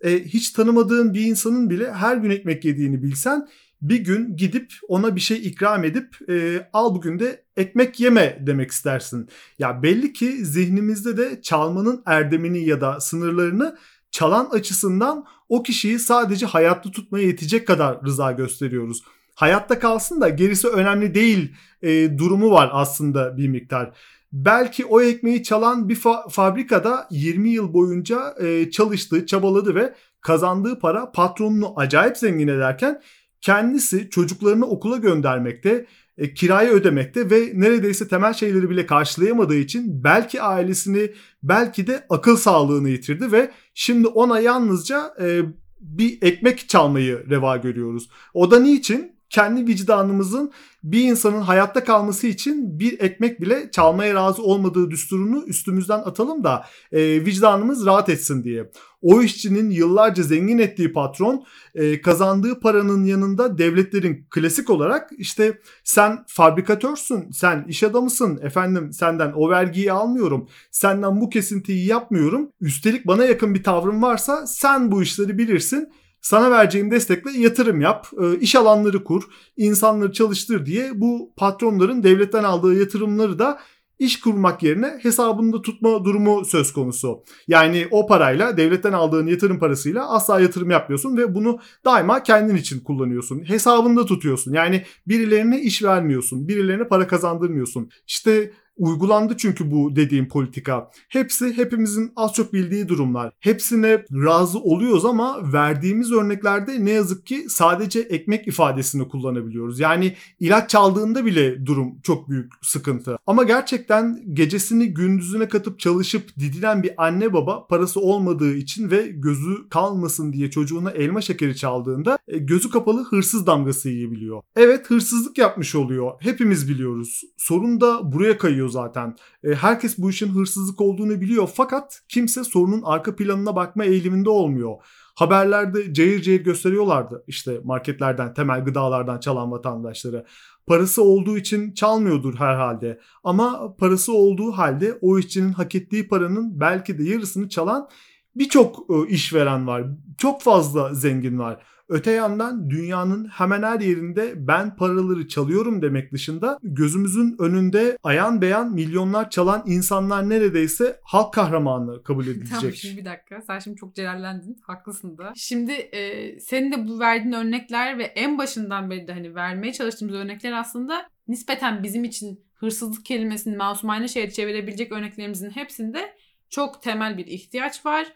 E, hiç tanımadığın bir insanın bile her gün ekmek yediğini bilsen bir gün gidip ona bir şey ikram edip e, al bugün de ekmek yeme demek istersin. Ya belli ki zihnimizde de çalmanın erdemini ya da sınırlarını çalan açısından o kişiyi sadece hayatta tutmaya yetecek kadar rıza gösteriyoruz. Hayatta kalsın da gerisi önemli değil e, durumu var aslında bir miktar. Belki o ekmeği çalan bir fa- fabrikada 20 yıl boyunca e, çalıştı, çabaladı ve kazandığı para patronunu acayip zengin ederken kendisi çocuklarını okula göndermekte, e, kirayı ödemekte ve neredeyse temel şeyleri bile karşılayamadığı için belki ailesini belki de akıl sağlığını yitirdi ve şimdi ona yalnızca e, bir ekmek çalmayı reva görüyoruz. O da niçin? Kendi vicdanımızın bir insanın hayatta kalması için bir ekmek bile çalmaya razı olmadığı düsturunu üstümüzden atalım da e, vicdanımız rahat etsin diye. O işçinin yıllarca zengin ettiği patron e, kazandığı paranın yanında devletlerin klasik olarak işte sen fabrikatörsün, sen iş adamısın, efendim senden o vergiyi almıyorum, senden bu kesintiyi yapmıyorum. Üstelik bana yakın bir tavrın varsa sen bu işleri bilirsin sana vereceğim destekle yatırım yap, e, iş alanları kur, insanları çalıştır diye bu patronların devletten aldığı yatırımları da iş kurmak yerine hesabında tutma durumu söz konusu. Yani o parayla devletten aldığın yatırım parasıyla asla yatırım yapmıyorsun ve bunu daima kendin için kullanıyorsun. Hesabında tutuyorsun. Yani birilerine iş vermiyorsun. Birilerine para kazandırmıyorsun. İşte Uygulandı çünkü bu dediğim politika. Hepsi hepimizin az çok bildiği durumlar. Hepsine razı oluyoruz ama verdiğimiz örneklerde ne yazık ki sadece ekmek ifadesini kullanabiliyoruz. Yani ilaç çaldığında bile durum çok büyük sıkıntı. Ama gerçekten gecesini gündüzüne katıp çalışıp didilen bir anne baba parası olmadığı için ve gözü kalmasın diye çocuğuna elma şekeri çaldığında e, gözü kapalı hırsız damgası yiyebiliyor. Evet hırsızlık yapmış oluyor. Hepimiz biliyoruz. Sorun da buraya kayıyor oluyor zaten. E, herkes bu işin hırsızlık olduğunu biliyor fakat kimse sorunun arka planına bakma eğiliminde olmuyor. Haberlerde cayır cayır gösteriyorlardı işte marketlerden, temel gıdalardan çalan vatandaşları. Parası olduğu için çalmıyordur herhalde. Ama parası olduğu halde o işçinin hak ettiği paranın belki de yarısını çalan birçok e, işveren var. Çok fazla zengin var. Öte yandan dünyanın hemen her yerinde ben paraları çalıyorum demek dışında gözümüzün önünde ayan beyan milyonlar çalan insanlar neredeyse halk kahramanı kabul (laughs) edilecek. Tamam şimdi bir dakika. Sen şimdi çok celallendin. Haklısın da. Şimdi e, senin de bu verdiğin örnekler ve en başından beri de hani vermeye çalıştığımız örnekler aslında nispeten bizim için hırsızlık kelimesini masumane şeye çevirebilecek örneklerimizin hepsinde çok temel bir ihtiyaç var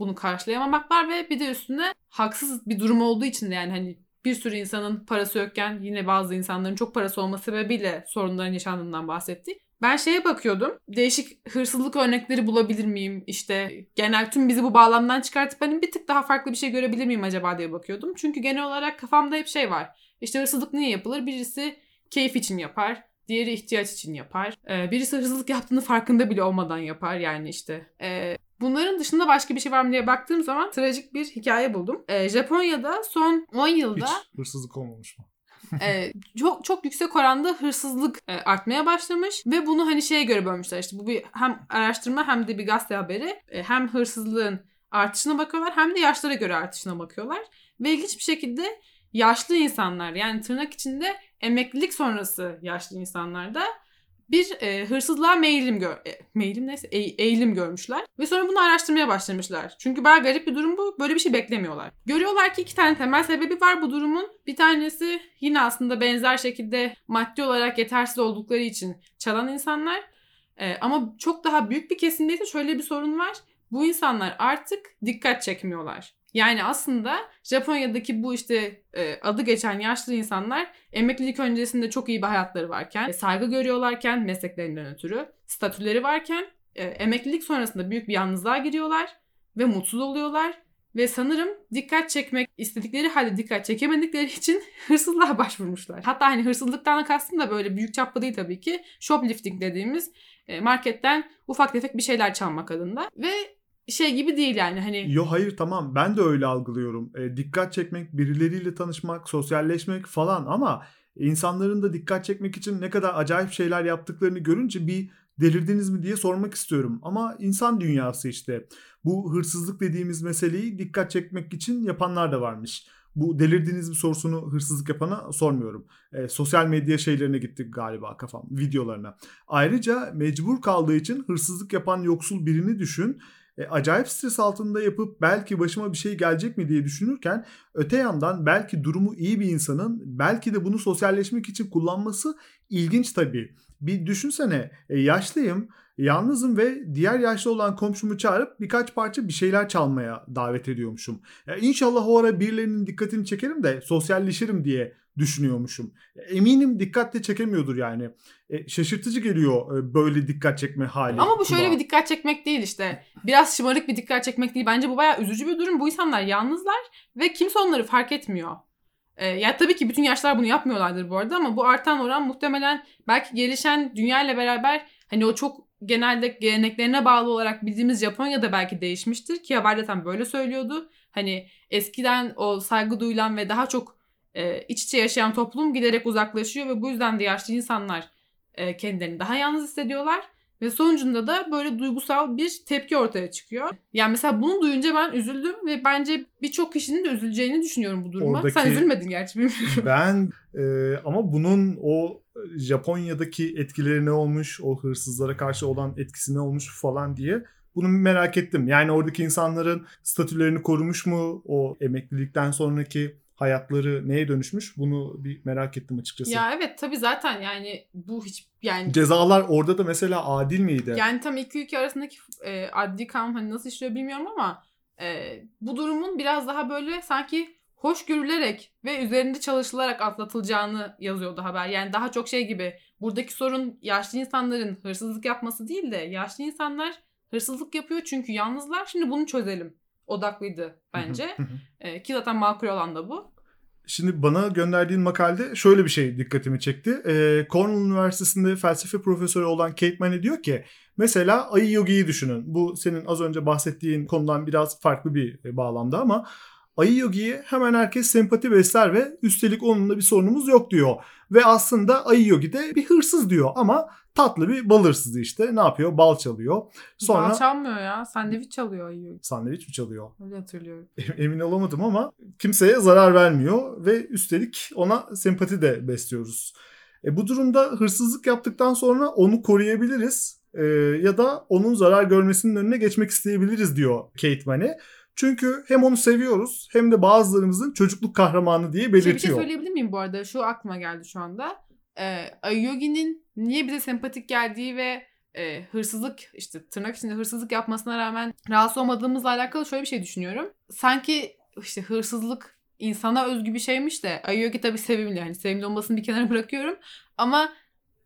bunu karşılayamamak var ve bir de üstüne haksız bir durum olduğu için de yani hani bir sürü insanın parası yokken yine bazı insanların çok parası olması sebebiyle sorunların yaşandığından bahsetti. Ben şeye bakıyordum. Değişik hırsızlık örnekleri bulabilir miyim? İşte genel tüm bizi bu bağlamdan çıkartıp hani bir tık daha farklı bir şey görebilir miyim acaba diye bakıyordum. Çünkü genel olarak kafamda hep şey var. İşte hırsızlık niye yapılır? Birisi keyif için yapar. Diğeri ihtiyaç için yapar. Ee, birisi hırsızlık yaptığını farkında bile olmadan yapar. Yani işte e, Bunların dışında başka bir şey var mı diye baktığım zaman trajik bir hikaye buldum. Ee, Japonya'da son 10 yılda Hiç hırsızlık olmamış mı? (laughs) e, çok çok yüksek oranda hırsızlık e, artmaya başlamış ve bunu hani şeye göre bölmüşler işte bu bir hem araştırma hem de bir gazete haberi e, hem hırsızlığın artışına bakıyorlar hem de yaşlara göre artışına bakıyorlar ve ilginç bir şekilde yaşlı insanlar yani tırnak içinde emeklilik sonrası yaşlı insanlarda bir e, hırsızlığa meyilim gör e, meyilim neyse e, eğilim görmüşler ve sonra bunu araştırmaya başlamışlar. Çünkü bayağı garip bir durum bu. Böyle bir şey beklemiyorlar. Görüyorlar ki iki tane temel sebebi var bu durumun. Bir tanesi yine aslında benzer şekilde maddi olarak yetersiz oldukları için çalan insanlar. E, ama çok daha büyük bir kesimde ise şöyle bir sorun var. Bu insanlar artık dikkat çekmiyorlar. Yani aslında Japonya'daki bu işte e, adı geçen yaşlı insanlar emeklilik öncesinde çok iyi bir hayatları varken, e, saygı görüyorlarken mesleklerinden ötürü, statüleri varken e, emeklilik sonrasında büyük bir yalnızlığa giriyorlar ve mutsuz oluyorlar. Ve sanırım dikkat çekmek istedikleri halde dikkat çekemedikleri (laughs) için hırsızlığa başvurmuşlar. Hatta hani hırsızlıktan kastım da böyle büyük çaplı değil tabii ki. Shoplifting dediğimiz e, marketten ufak tefek bir şeyler çalmak adında. Ve şey gibi değil yani hani. Yo hayır tamam ben de öyle algılıyorum. E, dikkat çekmek, birileriyle tanışmak, sosyalleşmek falan ama insanların da dikkat çekmek için ne kadar acayip şeyler yaptıklarını görünce bir delirdiniz mi diye sormak istiyorum. Ama insan dünyası işte. Bu hırsızlık dediğimiz meseleyi dikkat çekmek için yapanlar da varmış. Bu delirdiniz mi sorusunu hırsızlık yapana sormuyorum. E, sosyal medya şeylerine gittik galiba kafam, videolarına. Ayrıca mecbur kaldığı için hırsızlık yapan yoksul birini düşün e, acayip stres altında yapıp belki başıma bir şey gelecek mi diye düşünürken öte yandan belki durumu iyi bir insanın belki de bunu sosyalleşmek için kullanması ilginç tabii. Bir düşünsene e, yaşlıyım, yalnızım ve diğer yaşlı olan komşumu çağırıp birkaç parça bir şeyler çalmaya davet ediyormuşum. Ya inşallah o ara birilerinin dikkatini çekerim de sosyalleşirim diye düşünüyormuşum. Eminim dikkatle çekemiyordur yani. E, şaşırtıcı geliyor e, böyle dikkat çekme hali. Ama bu şöyle kulağa. bir dikkat çekmek değil işte. Biraz şımarık bir dikkat çekmek değil. Bence bu bayağı üzücü bir durum. Bu insanlar yalnızlar ve kimse onları fark etmiyor. E, ya tabii ki bütün yaşlar bunu yapmıyorlardır bu arada ama bu artan oran muhtemelen belki gelişen dünya ile beraber hani o çok genelde geleneklerine bağlı olarak bildiğimiz Japonya'da belki değişmiştir ki haberde tam böyle söylüyordu. Hani eskiden o saygı duyulan ve daha çok e, iç içe yaşayan toplum giderek uzaklaşıyor ve bu yüzden de yaşlı insanlar e, kendilerini daha yalnız hissediyorlar. Ve sonucunda da böyle duygusal bir tepki ortaya çıkıyor. Yani mesela bunu duyunca ben üzüldüm ve bence birçok kişinin de üzüleceğini düşünüyorum bu duruma. Oradaki, Sen üzülmedin gerçi bilmiyorum. Ben e, ama bunun o Japonya'daki etkileri ne olmuş, o hırsızlara karşı olan etkisi ne olmuş falan diye bunu merak ettim. Yani oradaki insanların statülerini korumuş mu? O emeklilikten sonraki hayatları neye dönüşmüş bunu bir merak ettim açıkçası. Ya evet tabii zaten yani bu hiç yani cezalar orada da mesela adil miydi? Yani tam iki ülke arasındaki e, adli kanun hani nasıl işliyor bilmiyorum ama e, bu durumun biraz daha böyle sanki hoş görülerek ve üzerinde çalışılarak atlatılacağını yazıyordu haber. Yani daha çok şey gibi buradaki sorun yaşlı insanların hırsızlık yapması değil de yaşlı insanlar hırsızlık yapıyor çünkü yalnızlar. Şimdi bunu çözelim odaklıydı bence. e, ki zaten makul olan da bu. Şimdi bana gönderdiğin makalede şöyle bir şey dikkatimi çekti. Ee, Cornell Üniversitesi'nde felsefe profesörü olan Kate Manne diyor ki mesela Ayı Yogi'yi düşünün. Bu senin az önce bahsettiğin konudan biraz farklı bir bağlamda ama Ayı Yogi'ye hemen herkes sempati besler ve üstelik onunla bir sorunumuz yok diyor. Ve aslında Ayı Yogi de bir hırsız diyor ama tatlı bir bal hırsızı işte. Ne yapıyor? Bal çalıyor. Sonra... Bal çalmıyor ya. Sandviç çalıyor Ayı Yogi. Sandviç mi çalıyor? Öyle hatırlıyorum. Emin olamadım ama kimseye zarar vermiyor ve üstelik ona sempati de besliyoruz. E, bu durumda hırsızlık yaptıktan sonra onu koruyabiliriz e, ya da onun zarar görmesinin önüne geçmek isteyebiliriz diyor Kate Manne. Çünkü hem onu seviyoruz hem de bazılarımızın çocukluk kahramanı diye belirtiyor. Şey, bir şey söyleyebilir miyim bu arada? Şu aklıma geldi şu anda. Ee, Ayogi'nin niye bize sempatik geldiği ve e, hırsızlık işte tırnak içinde hırsızlık yapmasına rağmen rahatsız olmadığımızla alakalı şöyle bir şey düşünüyorum. Sanki işte hırsızlık insana özgü bir şeymiş de Ayogi tabii sevimli yani sevimli olmasını bir kenara bırakıyorum. Ama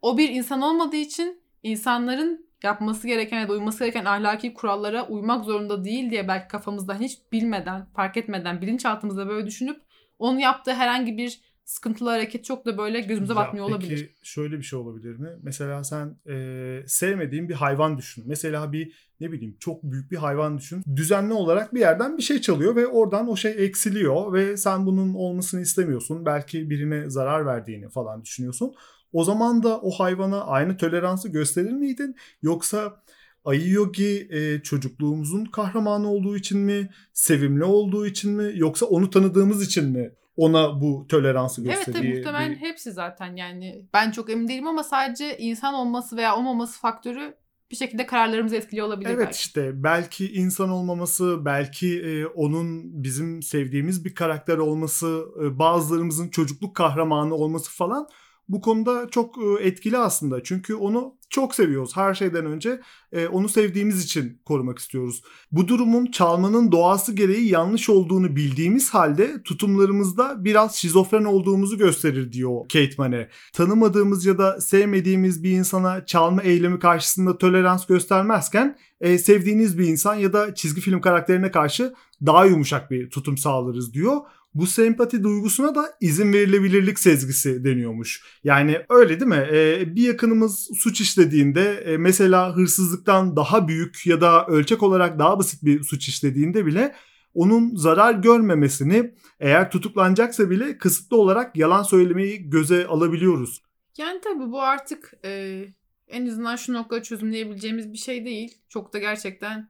o bir insan olmadığı için insanların yapması gereken ya da uyması gereken ahlaki kurallara uymak zorunda değil diye belki kafamızda hiç bilmeden, fark etmeden bilinçaltımızda böyle düşünüp onun yaptığı herhangi bir sıkıntılı hareket çok da böyle gözümüze ya batmıyor peki olabilir. Peki şöyle bir şey olabilir mi? Mesela sen e, sevmediğin bir hayvan düşün. Mesela bir ne bileyim çok büyük bir hayvan düşün. Düzenli olarak bir yerden bir şey çalıyor ve oradan o şey eksiliyor ve sen bunun olmasını istemiyorsun. Belki birine zarar verdiğini falan düşünüyorsun. O zaman da o hayvana aynı toleransı gösterir miydin? Yoksa Ayı Yogi e, çocukluğumuzun kahramanı olduğu için mi? Sevimli olduğu için mi? Yoksa onu tanıdığımız için mi ona bu toleransı gösteriyor? Evet tabii muhtemelen bir... hepsi zaten yani. Ben çok emin değilim ama sadece insan olması veya olmaması faktörü bir şekilde kararlarımızı etkiliyor olabilir evet belki. işte belki insan olmaması, belki e, onun bizim sevdiğimiz bir karakter olması, e, bazılarımızın çocukluk kahramanı olması falan bu konuda çok e, etkili aslında. Çünkü onu çok seviyoruz. Her şeyden önce e, onu sevdiğimiz için korumak istiyoruz. Bu durumun çalmanın doğası gereği yanlış olduğunu bildiğimiz halde tutumlarımızda biraz şizofren olduğumuzu gösterir diyor Kate Manne. Tanımadığımız ya da sevmediğimiz bir insana çalma eylemi karşısında tolerans göstermezken e, sevdiğiniz bir insan ya da çizgi film karakterine karşı daha yumuşak bir tutum sağlarız diyor bu sempati duygusuna da izin verilebilirlik sezgisi deniyormuş. Yani öyle değil mi? Ee, bir yakınımız suç işlediğinde e, mesela hırsızlıktan daha büyük ya da ölçek olarak daha basit bir suç işlediğinde bile onun zarar görmemesini eğer tutuklanacaksa bile kısıtlı olarak yalan söylemeyi göze alabiliyoruz. Yani tabii bu artık e, en azından şu noktada çözümleyebileceğimiz bir şey değil. Çok da gerçekten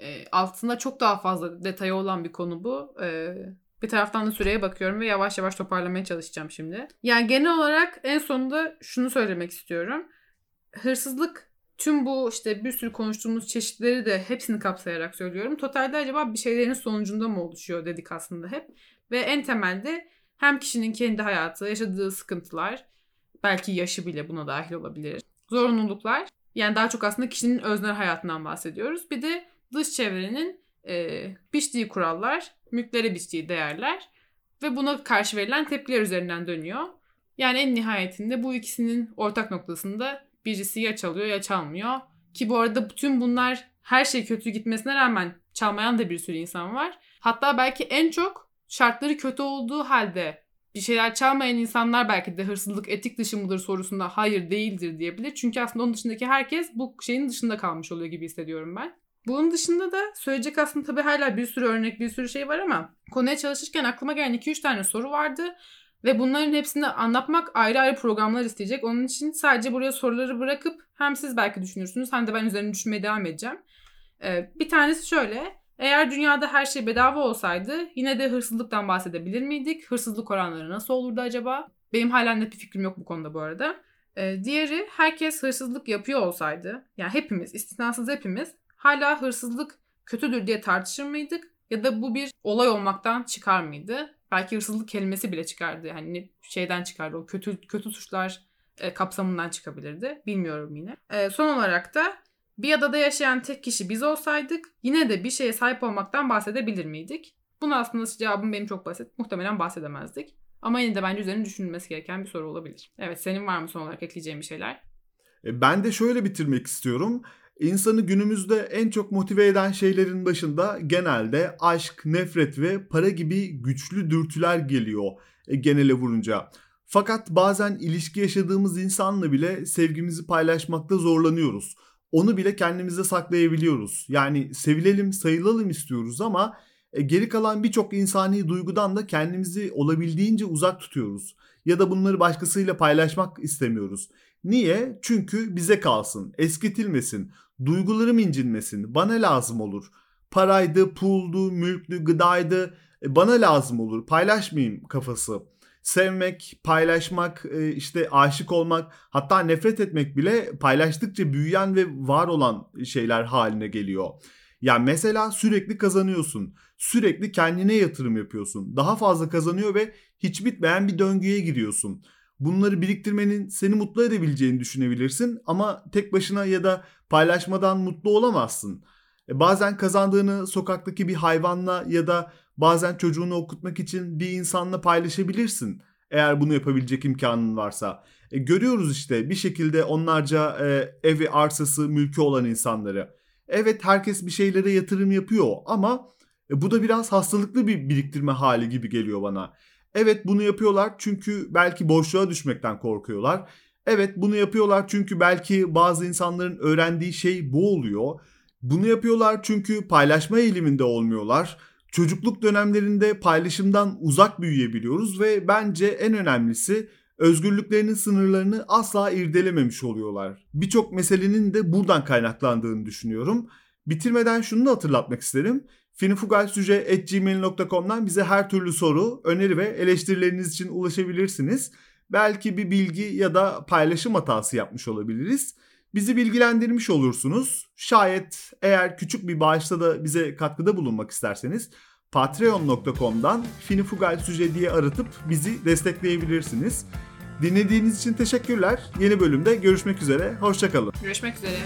e, altında çok daha fazla detayı olan bir konu bu. E, bir taraftan da süreye bakıyorum ve yavaş yavaş toparlamaya çalışacağım şimdi. Yani genel olarak en sonunda şunu söylemek istiyorum. Hırsızlık tüm bu işte bir sürü konuştuğumuz çeşitleri de hepsini kapsayarak söylüyorum. Totalde acaba bir şeylerin sonucunda mı oluşuyor dedik aslında hep. Ve en temelde hem kişinin kendi hayatı, yaşadığı sıkıntılar, belki yaşı bile buna dahil olabilir. Zorunluluklar. Yani daha çok aslında kişinin öznel hayatından bahsediyoruz. Bir de dış çevrenin e, biçtiği kurallar, mülklere biçtiği değerler ve buna karşı verilen tepkiler üzerinden dönüyor. Yani en nihayetinde bu ikisinin ortak noktasında birisi ya çalıyor ya çalmıyor. Ki bu arada bütün bunlar her şey kötü gitmesine rağmen çalmayan da bir sürü insan var. Hatta belki en çok şartları kötü olduğu halde bir şeyler çalmayan insanlar belki de hırsızlık etik dışı mıdır sorusunda hayır değildir diyebilir. Çünkü aslında onun dışındaki herkes bu şeyin dışında kalmış oluyor gibi hissediyorum ben. Bunun dışında da söyleyecek aslında tabii hala bir sürü örnek bir sürü şey var ama konuya çalışırken aklıma gelen 2-3 tane soru vardı. Ve bunların hepsini anlatmak ayrı ayrı programlar isteyecek. Onun için sadece buraya soruları bırakıp hem siz belki düşünürsünüz hem de ben üzerine düşünmeye devam edeceğim. Ee, bir tanesi şöyle. Eğer dünyada her şey bedava olsaydı yine de hırsızlıktan bahsedebilir miydik? Hırsızlık oranları nasıl olurdu acaba? Benim hala net bir fikrim yok bu konuda bu arada. Ee, diğeri herkes hırsızlık yapıyor olsaydı yani hepimiz istisnasız hepimiz hala hırsızlık kötüdür diye tartışır mıydık? Ya da bu bir olay olmaktan çıkar mıydı? Belki hırsızlık kelimesi bile çıkardı. Hani şeyden çıkardı. O kötü kötü suçlar e, kapsamından çıkabilirdi. Bilmiyorum yine. E, son olarak da bir adada yaşayan tek kişi biz olsaydık yine de bir şeye sahip olmaktan bahsedebilir miydik? Bunu aslında cevabım benim çok basit. Muhtemelen bahsedemezdik. Ama yine de bence üzerine düşünülmesi gereken bir soru olabilir. Evet senin var mı son olarak ekleyeceğin bir şeyler? E, ben de şöyle bitirmek istiyorum. İnsanı günümüzde en çok motive eden şeylerin başında genelde aşk, nefret ve para gibi güçlü dürtüler geliyor. e, genele vurunca. Fakat bazen ilişki yaşadığımız insanla bile sevgimizi paylaşmakta zorlanıyoruz. Onu bile kendimize saklayabiliyoruz. Yani sevilelim, sayılalım istiyoruz ama e, geri kalan birçok insani duygudan da kendimizi olabildiğince uzak tutuyoruz. Ya da bunları başkasıyla paylaşmak istemiyoruz. Niye? Çünkü bize kalsın, eskitilmesin, duygularım incinmesin, bana lazım olur. Paraydı, puldu, mülktü, gıdaydı, e, bana lazım olur, paylaşmayayım kafası. Sevmek, paylaşmak, e, işte aşık olmak, hatta nefret etmek bile paylaştıkça büyüyen ve var olan şeyler haline geliyor. Yani mesela sürekli kazanıyorsun. Sürekli kendine yatırım yapıyorsun. Daha fazla kazanıyor ve hiç bitmeyen bir döngüye giriyorsun. Bunları biriktirmenin seni mutlu edebileceğini düşünebilirsin ama tek başına ya da paylaşmadan mutlu olamazsın. E bazen kazandığını sokaktaki bir hayvanla ya da bazen çocuğunu okutmak için bir insanla paylaşabilirsin. Eğer bunu yapabilecek imkanın varsa. E görüyoruz işte bir şekilde onlarca e, evi, arsası, mülkü olan insanları. Evet herkes bir şeylere yatırım yapıyor ama e, bu da biraz hastalıklı bir biriktirme hali gibi geliyor bana. Evet bunu yapıyorlar çünkü belki boşluğa düşmekten korkuyorlar. Evet bunu yapıyorlar çünkü belki bazı insanların öğrendiği şey bu oluyor. Bunu yapıyorlar çünkü paylaşma eğiliminde olmuyorlar. Çocukluk dönemlerinde paylaşımdan uzak büyüyebiliyoruz ve bence en önemlisi özgürlüklerinin sınırlarını asla irdelememiş oluyorlar. Birçok meselenin de buradan kaynaklandığını düşünüyorum. Bitirmeden şunu da hatırlatmak isterim. finifugalsüce.gmail.com'dan bize her türlü soru, öneri ve eleştirileriniz için ulaşabilirsiniz. Belki bir bilgi ya da paylaşım hatası yapmış olabiliriz. Bizi bilgilendirmiş olursunuz. Şayet eğer küçük bir bağışta da bize katkıda bulunmak isterseniz patreon.com'dan finifugalsüce diye aratıp bizi destekleyebilirsiniz. Dinlediğiniz için teşekkürler. Yeni bölümde görüşmek üzere. Hoşçakalın. Görüşmek üzere.